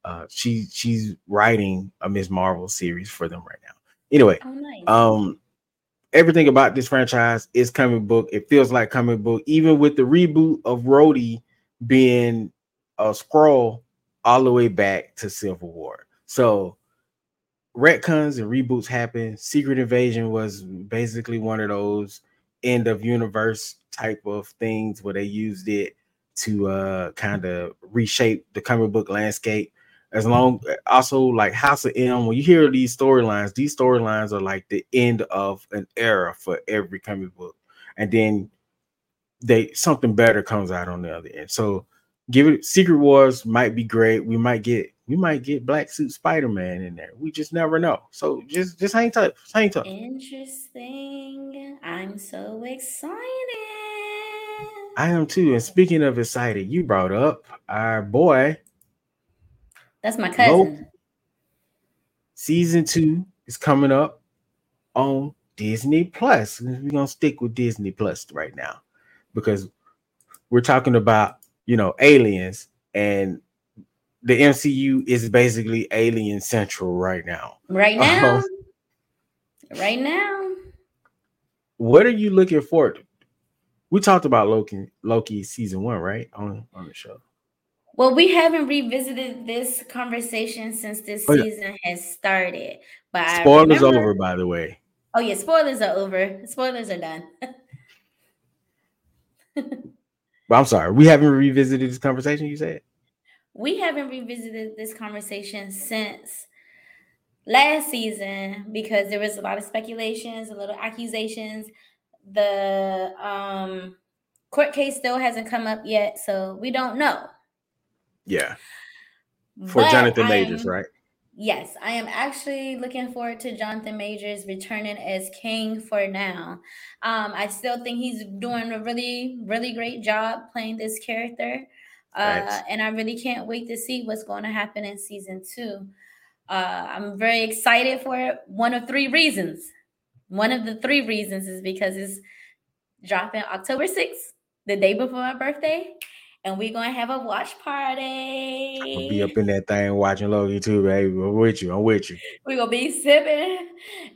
uh, she she's writing a Miss Marvel series for them right now. Anyway, Oh, nice. um everything about this franchise is comic book. It feels like comic book. Even with the reboot of Rhodey being a Skrull all the way back to civil war. So retcons and reboots happen. Secret invasion was basically one of those end of universe type of things where they used it to uh kind of reshape the comic book landscape as long also like House of M, when you hear these storylines, these storylines are like the end of an era for every comic book, and then they something better comes out on the other end. So give it Secret Wars might be great. We might get we might get Black Suit Spider Man in there. We just never know. So just just hang tight, hang tight. Interesting. I'm so excited. I am too. And speaking of excited, you brought up our boy That's my cousin. season two is coming up on Disney Plus. We're gonna stick with Disney Plus right now because we're talking about you know aliens and the MCU is basically alien central right now. Right now. Um, right now. What are you looking forward to? We talked about Loki Loki season one, right? On on the show. Well, we haven't revisited this conversation since this oh, yeah. season has started. But spoilers remember... over, by the way. Oh yeah, spoilers are over. Spoilers are done. but I'm sorry, we haven't revisited this conversation. You said we haven't revisited this conversation since last season because there was a lot of speculations, a little accusations. The um, court case still hasn't come up yet, so we don't know. Yeah. For but Jonathan Majors, right? Yes, I am actually looking forward to Jonathan Majors returning as Kang for now. Um, I still think he's doing a really, really great job playing this character. Uh, and I really can't wait to see what's going to happen in season two. Uh, I'm very excited for it. One of three reasons. One of the three reasons is because it's dropping October 6th, the day before my birthday. And we're gonna have a watch party. I'll be up in that thing watching Loki too, baby. I'm with you. I'm with you. We're gonna be sipping,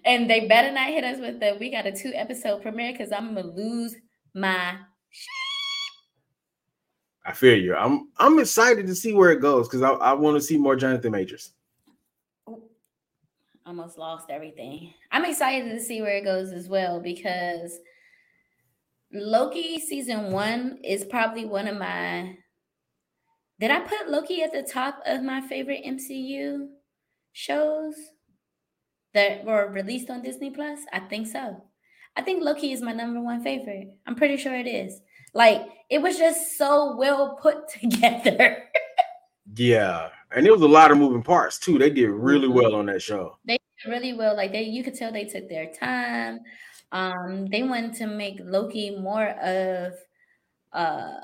and they better not hit us with the we got a two episode premiere because I'm gonna lose my. I feel you. I'm I'm excited to see where it goes because I, I want to see more Jonathan Majors. Almost lost everything. I'm excited to see where it goes as well because Loki season one is probably one of my. Did I put Loki at the top of my favorite MCU shows that were released on Disney Plus? I think so. I think Loki is my number one favorite. I'm pretty sure it is. Like it was just so well put together. yeah, and it was a lot of moving parts too. They did really mm-hmm. well on that show. They did really well. Like they, you could tell they took their time. Um, they wanted to make Loki more of, uh,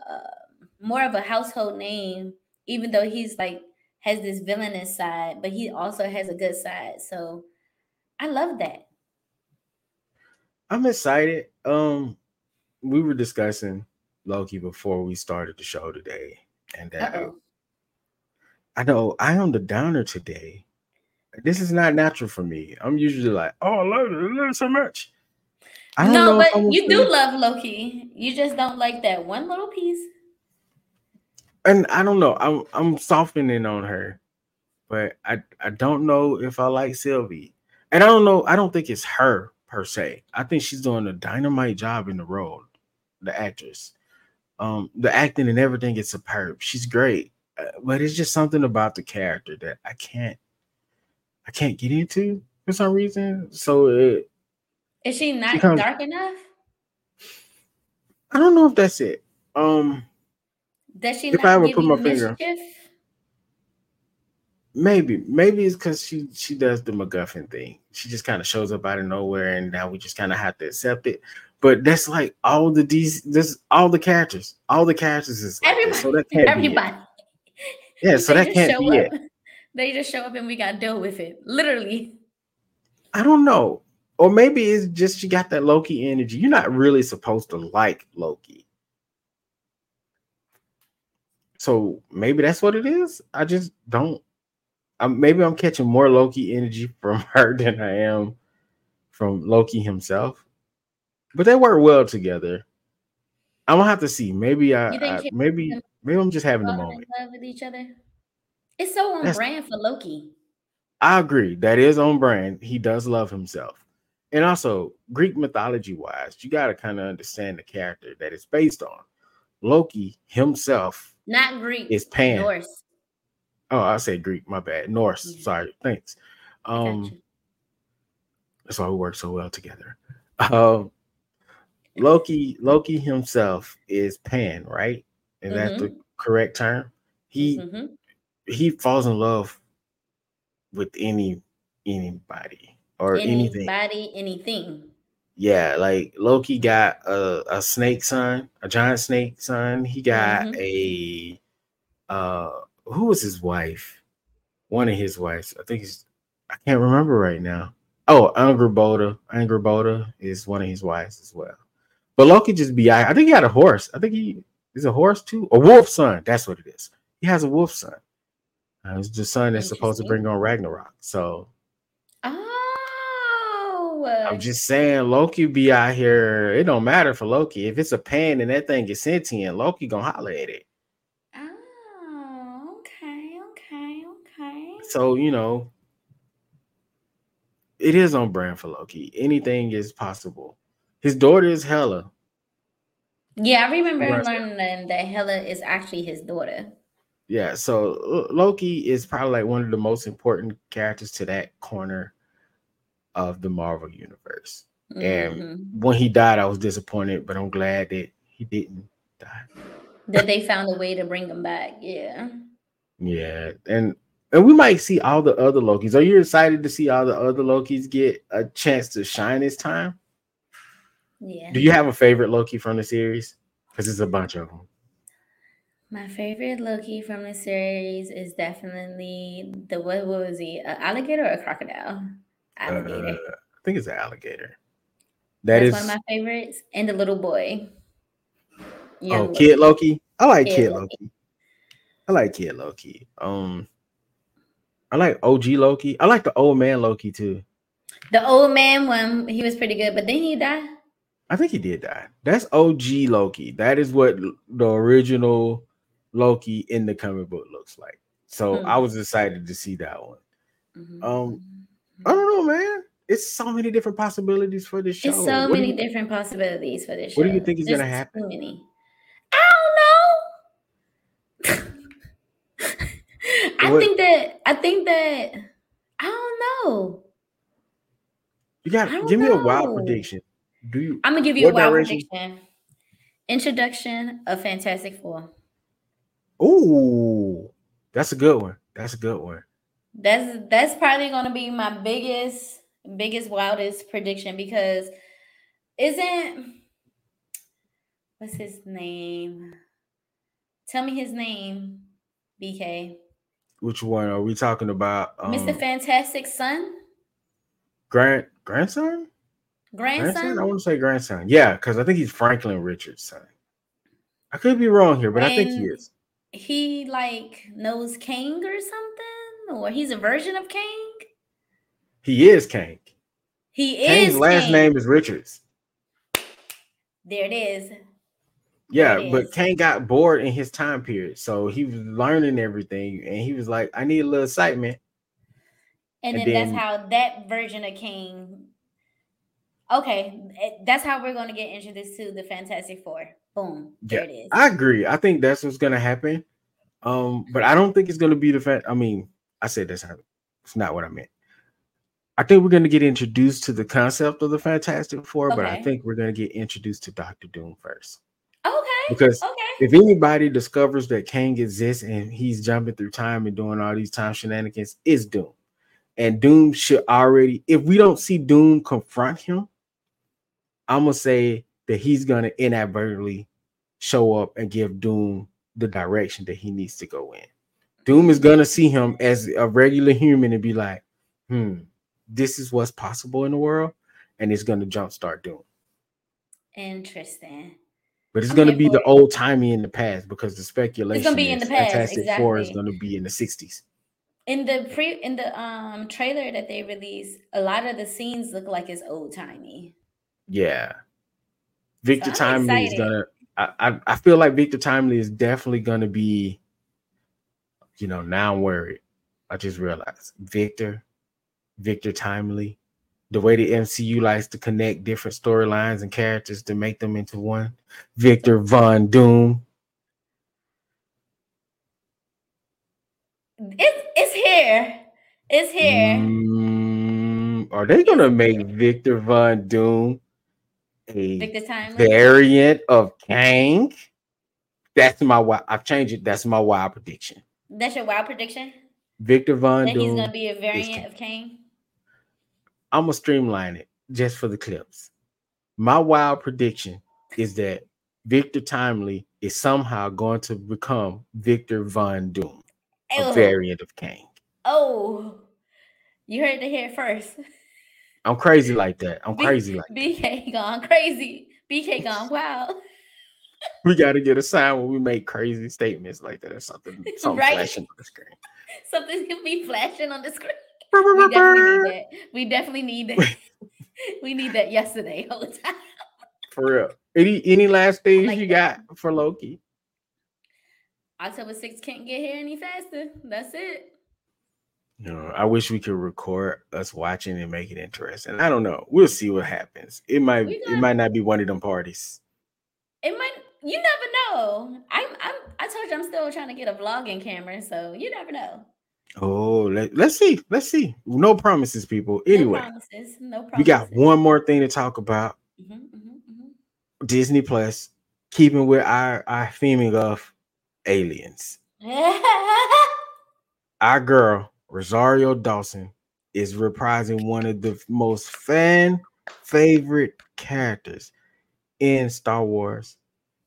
more of a household name, even though he's like has this villainous side, but he also has a good side. So I love that. I'm excited. Um, we were discussing Loki before we started the show today, and uh, I know I am the downer today. This is not natural for me. I'm usually like, "Oh, I love it, I love it so much." I don't no, but you do love Loki. You just don't like that one little piece. And I don't know. I'm I'm softening on her, but I I don't know if I like Sylvie. And I don't know. I don't think it's her per se. I think she's doing a dynamite job in the role, the actress. Um, the acting and everything is superb. She's great, uh, but it's just something about the character that I can't, I can't get into for some reason. So it, is she not she dark enough? I don't know if that's it. Um, does she? If I ever put my mischief? finger, maybe, maybe it's because she she does the MacGuffin thing. She just kind of shows up out of nowhere, and now we just kind of have to accept it. But that's like all the these, this all the characters, all the characters is like everybody, so that can't everybody. Be it. Yeah, so that can't be up. it. They just show up and we got to deal with it, literally. I don't know, or maybe it's just she got that Loki energy. You're not really supposed to like Loki, so maybe that's what it is. I just don't. I'm, maybe I'm catching more Loki energy from her than I am from Loki himself but they work well together. I'm gonna have to see. Maybe I, I maybe maybe I'm just having a moment. love with each other. It's so on That's, brand for Loki. I agree. That is on brand. He does love himself. And also, Greek mythology wise, you got to kind of understand the character that it's based on. Loki himself, not Greek, is Pan. Norse. Oh, I say Greek. My bad. Norse. Yeah. Sorry. Thanks. Um, that's why we work so well together. Um, Loki, Loki himself is Pan, right? Is mm-hmm. that the mm-hmm. correct term? He mm-hmm. he falls in love with any anybody or anybody, anything. anything. Yeah, like Loki got a, a snake son, a giant snake son. He got mm-hmm. a uh who was his wife? One of his wives. I think he's I can't remember right now. Oh, Angrboda. Angrboda is one of his wives as well. But Loki just be I think he had a horse. I think he is a horse too. A wolf son. That's what it is. He has a wolf son. Uh, it's the son that's supposed to bring on Ragnarok. So Oh, I'm just saying Loki be out here. It don't matter for Loki. If it's a pan and that thing is sentient, Loki gonna holler at it. oh, okay, okay, okay. So, you know, it is on brand for Loki. Anything is possible. His daughter is Hela. Yeah, I remember Right. learning that Hela is actually his daughter. Yeah, so Loki is probably like one of the most important characters to that corner of the Marvel universe. And Mhm. when he died, I was disappointed, but I'm glad that he didn't die. that they found a way to bring him back. Yeah. Yeah, and and we might see all the other Lokis. Are you excited to see all the other Lokis get a chance to shine this time? Yeah. Do you have a favorite Loki from the series? Because it's a bunch of them. My favorite Loki from the series is definitely the what, what was he? An alligator or a crocodile? Alligator. Uh, I think it's an alligator. That That's is one of my favorites. And the little boy. oh Young Kid Loki. I like Kid Kid Loki. Loki. I like Kid Loki. Um, I like OG Loki. I like the old man Loki too. The old man one, he was pretty good, but then he died. I think he did die. That's OG Loki. That is what the original Loki in the comic book looks like. So Hmm. I was excited to see that one. Mhm. Um, I don't know, man. It's so many different possibilities for this show. It's so What many you- different possibilities for this show. What do you think is gonna happen? Too many. I don't know. I What- think that I think that I don't know. You got give me a wild prediction. Do you? I'm gonna give you a wild direction? prediction. Introduction of Fantastic Four. Ooh, that's a good one. That's a good one. That's that's probably gonna be my biggest, biggest, wildest prediction because isn't what's his name? Tell me his name, BK. Which one are we talking about? Um, Mr. Fantastic's son, Grant grandson? grandson. Grandson? I want to say grandson. Yeah, because I think he's Franklin Richards' son. I could be wrong here, but I think he is. he like knows Kang or something, or he's a version of Kang. He is Kang. He Kang's is last Kang. name is Richards. There it is. Yeah, it but is. Kang got bored in his time period, so he was learning everything, and he was like, "I need a little excitement." And, And then, then- that's how that version of Kang. Okay, eh, that's how we're going to get introduced to the Fantastic Four. Boom, there it is. I agree. I think that's what's gonna happen. Um, but I don't think it's gonna be the fact. I mean, I said that's not. It's not what I meant. I think we're gonna get introduced to the concept of the Fantastic Four, but I think we're gonna get introduced to Doctor Doom first. okay, Because okay. if anybody discovers that Kang exists and he's jumping through time and doing all these time shenanigans, it's Doom. And Doom should already, if we don't see Doom confront him, I'm gonna say that he's gonna inadvertently show up and give Doom the direction that he needs to go in. Doom is gonna see him as a regular human and be like, hmm, this is what's possible in the world, and it's gonna jumpstart Doom. Interesting. But it's I'm gonna be the old timey in the past because the speculation be in is the past, Fantastic Four is gonna be in the 60s. In the pre in the um trailer that they released, a lot of the scenes look like it's old timey. Yeah. Victor I'm Timely is gonna I, I I feel like Victor Timely is definitely gonna be, you know, now I'm worried. I just realized Victor, Victor Timely, the way the MCU likes to connect different storylines and characters to make them into one. Victor Von Doom. It's it's here. It's here. Mm, are they gonna make Victor Von Doom a Victor Timely. variant of Kang? That's my wild. I've changed it. That's my wild prediction. That's your wild prediction? Victor Von Doom? That he's gonna be a variant of Kang? I'm gonna streamline it just for the clips. My wild prediction is that Victor Timely is somehow going to become Victor Von Doom, a variant of Kang. oh, you heard it here first. I'm crazy like that. I'm B- crazy like BK gone crazy. BK gone wild. we got to get a sign when we make crazy statements like that or something. Something Right. flashing on the screen. Something's gonna be flashing on the screen. We definitely need that. We definitely need that. we need that yesterday all the time. For real. Any any last things Like you that. got for Loki? October 6th can't get here any faster. That's it. No, I wish we could record us watching and make it interesting. I don't know. We'll see what happens. It might it might not be one of them parties. It might you never know. I'm I'm I told you I'm still trying to get a vlogging camera, so you never know. Oh, let, let's see. Let's see. No promises, people. Anyway, No promises. No promises. we got one more thing to talk about. Mhm, mhm, mhm. Disney Plus, keeping with our our theming of aliens. Our girl Rosario Dawson is reprising one of the most fan favorite characters in Star Wars.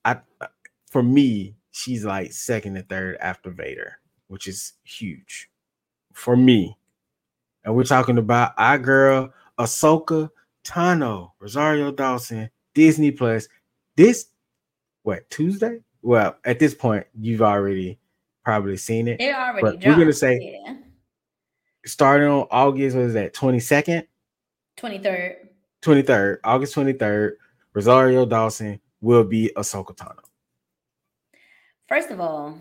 I uh, for me, she's like second and third after Vader, which is huge for me. And we're talking about our girl Ahsoka Tano, Rosario Dawson, Disney Plus. This what Tuesday? Well, at this point, you've already probably seen it. it already But we're gonna say- yeah. Starting on August, what is that? 22nd, 23rd. 23rd, August 23rd, Rosario Dawson will be Ahsoka Tano. First of all,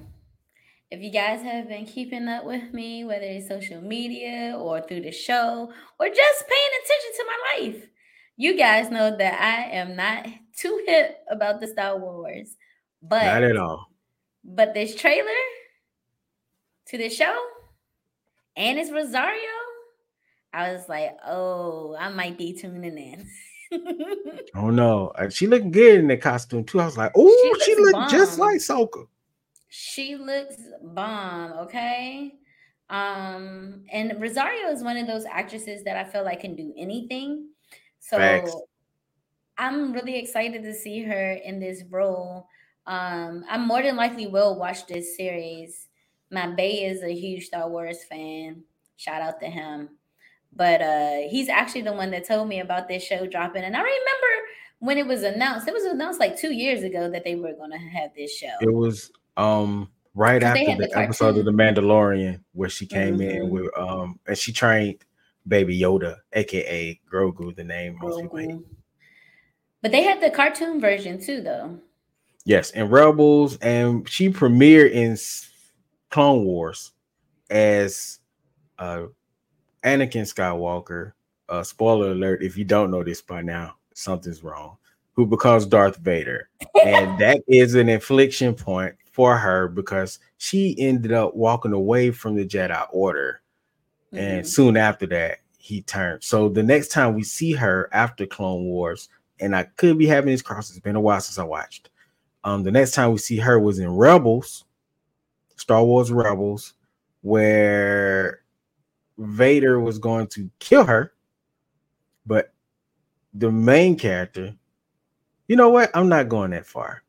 if you guys have been keeping up with me, whether it's social media or through the show or just paying attention to my life, you guys know that I am not too hip about the Star Wars. But Not at all. but this trailer to the show and it's Rosario, I was like, oh, I might be tuning in. Oh no, she looked good in that costume too. I was like, oh, she, looks looked just like Soka. She looks bomb, okay? Um, and Rosario is one of those actresses that I feel like can do anything. So Facts. I'm really excited to see her in this role. Um, I more than likely will watch this series. My Bay is a huge Star Wars fan. Shout out to him. But uh he's actually the one that told me about this show dropping. And I remember when it was announced, it was announced like two years ago that they were gonna have this show. It was um right after the, the episode of The Mandalorian where she came in Mhm. with um and she trained Baby Yoda, aka Grogu, the name most people hate. Grogu. But they had the cartoon version too, though. Yes, and Rebels, and she premiered in Clone Wars as uh Anakin Skywalker. Uh spoiler alert, if you don't know this by now, something's wrong. Who becomes Darth Vader. And that is an infliction point for her because she ended up walking away from the Jedi Order. And Mhm. soon after that, he turned. So the next time we see her after Clone Wars, and I could be having this cross, it's been a while since I watched. Um, the next time we see her was in Rebels, Star Wars Rebels, where Vader was going to kill her, but the main character, you know what? I'm not going that far.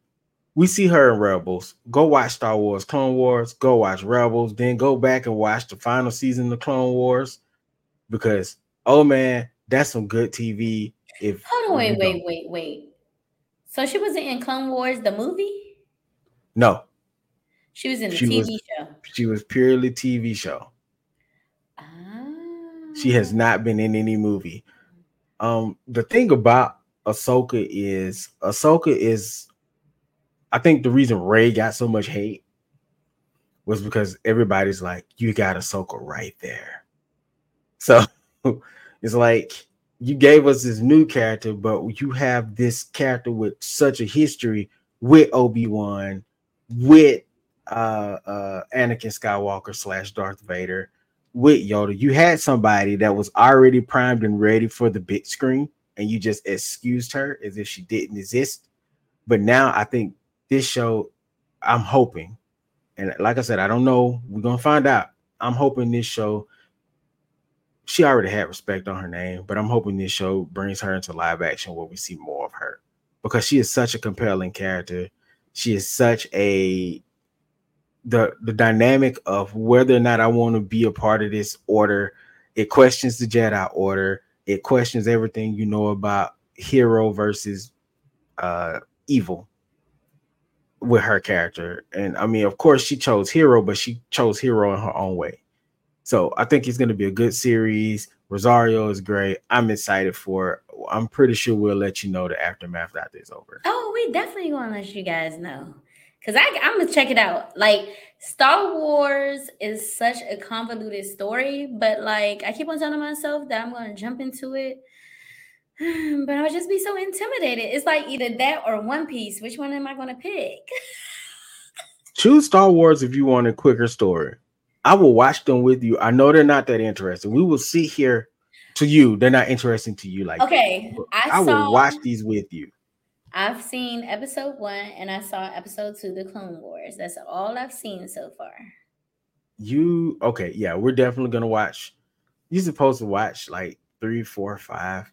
We see her in Rebels. Go watch Star Wars Clone Wars, go watch Rebels, then go back and watch the final season of Clone Wars because oh man, that's some good TV. If Hold on, wait, wait, wait, wait. So she wasn't in Clone Wars, the movie? No, She was in the She TV was- show. she was purely TV show. She has Ah. not been in any movie. Um, the thing about Ahsoka is Ahsoka is, I think the reason Rey got so much hate was because everybody's like, you got Ahsoka right there. So it's like you gave us this new character, but you have this character with such a history with Obi-Wan, with uh uh Anakin Skywalker slash Darth Vader with Yoda. You had somebody that was already primed and ready for the big screen, and you just excused her as if she didn't exist. But now I think this show, I'm hoping, and like I said, I don't know. We're gonna find out. I'm hoping this show. She already had respect on her name, but I'm hoping this show brings her into live action where we see more of her because she is such a compelling character. She is such a the the dynamic of whether or not I want to be a part of this order. It questions the Jedi Order. It questions everything you know about hero versus uh evil with her character. And I mean, of course, she chose hero, but she chose hero in her own way. So I think it's going to be a good series. Rosario is great. I'm excited for it. I'm pretty sure we'll let you know the aftermath after it's over. Oh, we definitely to let you guys know. Cause I, I'm gonna check it out. Like Star Wars is such a convoluted story, but like I keep on telling myself that I'm gonna jump into it, but I would just be so intimidated. It's like either that or One Piece. Which one am I gonna pick? Choose Star Wars if you want a quicker story. I will watch them with you. I know they're not that interesting. We will sit here to you. They're not interesting to you. Like okay, I, I saw, will watch these with you. I've seen episode one and I saw episode two, The Clone Wars. That's all I've seen so far. You okay? Yeah, we're definitely gonna watch. You're supposed to watch like three, four, five.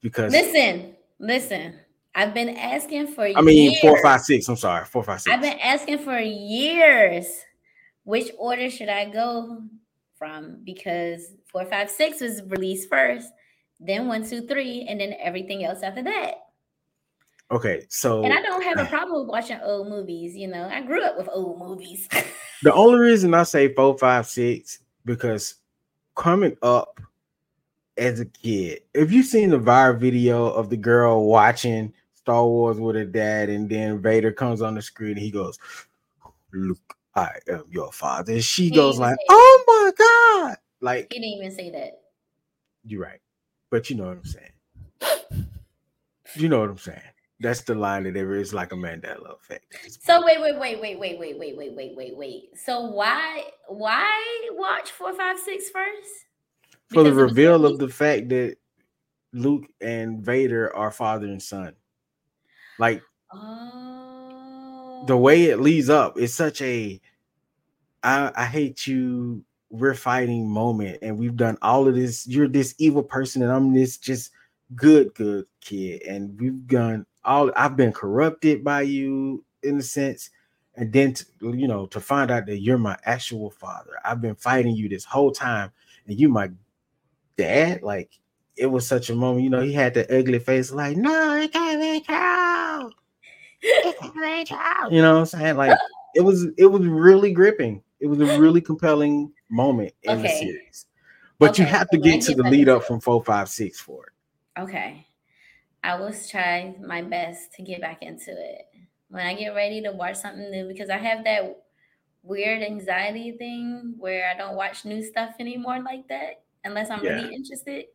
Because listen, listen. I've been asking for. I mean, years. four, five, six. I'm sorry, four, five, six. I've been asking for years which order should I go from? Because four, five, six was released first, then one, two, three, and then everything else after that. Okay, so and I don't have a problem with watching old movies. You know, I grew up with old movies. the only reason I say four, five, six because coming up as a kid, if you've seen the viral video of the girl watching Star Wars with her dad, and then Vader comes on the screen and he goes, "Luke, I am your father. And she he goes like, Oh my God. Like he didn't even say that. You're right. But you know what I'm saying. you know what I'm saying. That's the line that there is like a Mandela effect. So wait, wait, wait, wait, wait, wait, wait, wait, wait, wait, wait. So why why watch four, five, six first? For the reveal of the fact that Luke and Vader are father and son. Like oh the way it leads up is such a I, I hate you we're fighting moment and we've done all of this you're this evil person and i'm this just good good kid and we've done all i've been corrupted by you in a sense and then to, you know to find out that you're my actual father i've been fighting you this whole time and you my dad like it was such a moment you know he had the ugly face like no it can't be true you know what I'm saying? Like it was it was really gripping. It was a really compelling moment in okay. the series. But okay, you have to get to the lead up from four, five, six for it. Okay. I will try my best to get back into it. When I get ready to watch something new, because I have that weird anxiety thing where I don't watch new stuff anymore like that unless I'm yeah. really interested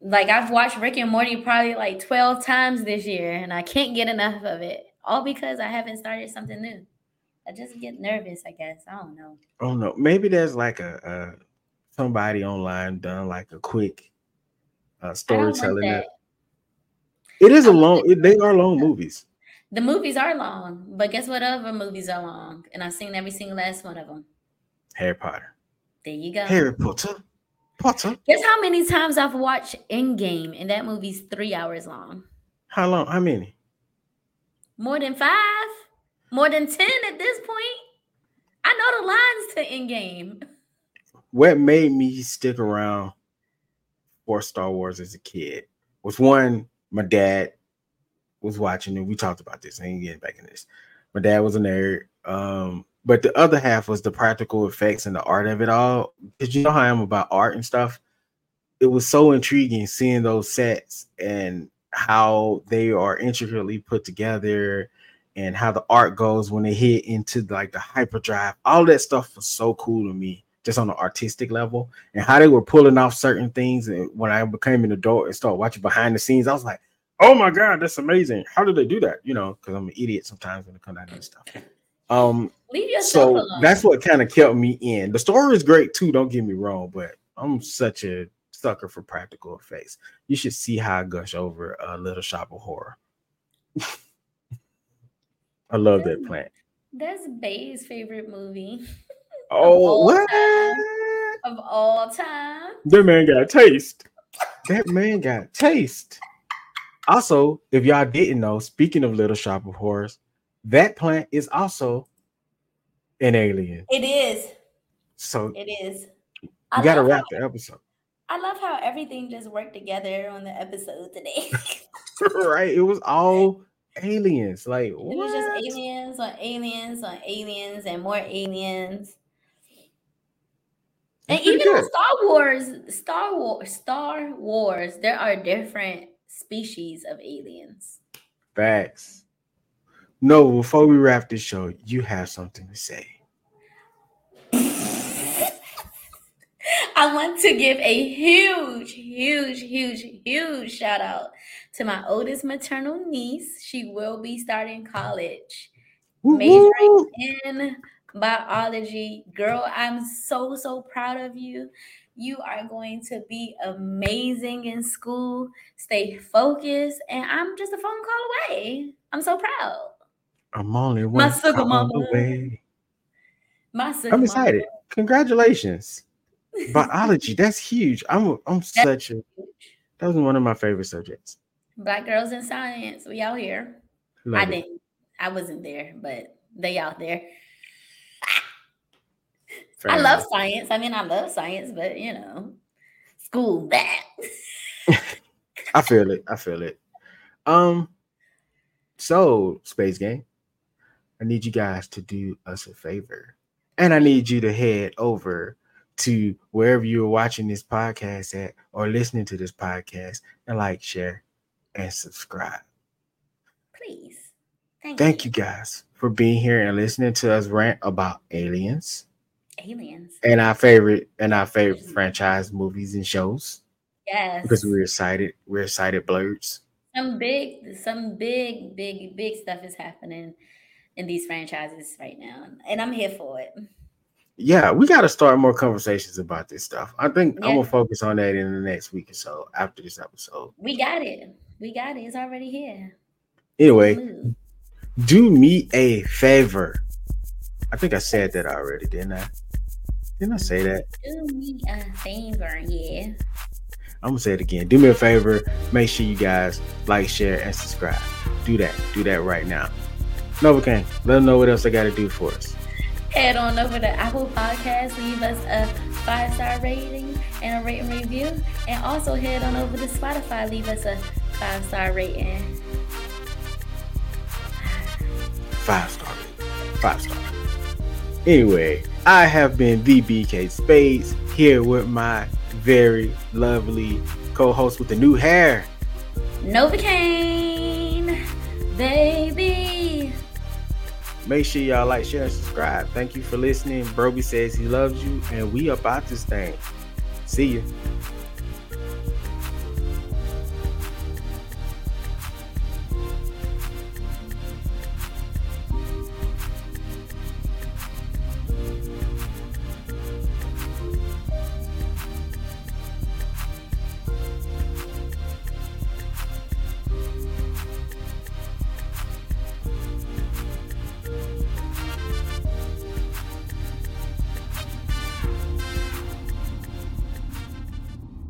like I've watched Rick and Morty probably like 12 times this year and I can't get enough of it. All because I haven't started something new. I just get nervous, I guess. I don't know. Oh no. Maybe there's like a, a somebody online done like a quick uh storytelling that. It is a long they are long movies. The movies are long, but guess what other movies are long? And I've seen every single last one of them. Harry Potter. There you go. Harry Potter. Potter. Guess how many times I've watched Endgame, and that movie's three hours long. How long? How many? More than five. More than ten at this point. I know the lines to Endgame. What made me stick around for Star Wars as a kid was one, my dad was watching, and we talked about this. I ain't getting back in this. My dad was a nerd. Um, but the other half was the practical effects and the art of it all. Because you know how I am about art and stuff. It was so intriguing seeing those sets and how they are intricately put together and how the art goes when they hit into like the hyperdrive. All that stuff was so cool to me, just on the artistic level, and how they were pulling off certain things. And when I became an adult and started watching behind the scenes, I was like, "Oh my god, that's amazing! How did they do that?" You know, because I'm an idiot sometimes when it comes down to this stuff. Um, Leave yourself so alone. that's what kind of kept me in. The story is great too. Don't get me wrong, but I'm such a sucker for practical effects. You should see how I gush over a Little Shop of Horror. I love that's, that plant. That's Bay's favorite movie. Oh, what? Time, of all time. That man got taste. that man got taste. Also, if y'all didn't know, speaking of Little Shop of Horrors, that plant is also an alien. It is. So it is. You got to wrap the episode. I love how everything just worked together on the episode today. right? It was all aliens. Like what? It was just aliens on aliens on aliens and more aliens. And even good. on Star Wars, Star Wars, Star Wars, there are different species of aliens. Facts. No, before we wrap this show, you have something to say. I want to give a huge, huge, huge, huge shout out to my oldest maternal niece. She will be starting college, majoring in biology. Girl, I'm so, so proud of you. You are going to be amazing in school. Stay focused, and I'm just a phone call away. I'm so proud. I'm only one my call mama. away. My I'm excited. Mama. Congratulations. Biology, that's huge. I'm I'm that's such a that was one of my favorite subjects. Black girls in science. We out here. Love I it. didn't I wasn't there, but they out there. Fair I enough. love science. I mean, I love science, but you know, school that. I feel it. I feel it. Um, so Space game, I need you guys to do us a favor, and I need you to head over to wherever you're watching this podcast at or listening to this podcast and like, share, and subscribe. Please. Thank, you. Thank you. you guys for being here and listening to us rant about aliens. Aliens. And our favorite and our favorite mm-hmm. franchise movies and shows. Yes. Because we're excited. We're excited blurs. Some big, some big, big, big stuff is happening in these franchises right now. And I'm here for it yeah, we got to start more conversations about this stuff. I think yeah. I'm gonna focus on that in the next week or so after this episode. We got it. We got it. It's already here. Anyway, do me a favor. I think I said that already, didn't I? Didn't I say that? Do me a favor, yeah. I'm gonna say it again. Do me a favor. Make sure you guys like, share, and subscribe. Do that. Do that right now. Novacaine, let them know what else they got to do for us head on over to Apple Podcasts, leave us a five star rating and a rating review. And also head on over to Spotify, leave us a five star rating. Five star Five star. Anyway, I have been the BK Spadez here with my very lovely co host with the new hair, Novacaine, baby. Make sure y'all like, share, and subscribe. Thank you for listening. Broby says he loves you, and we about this thing. See you.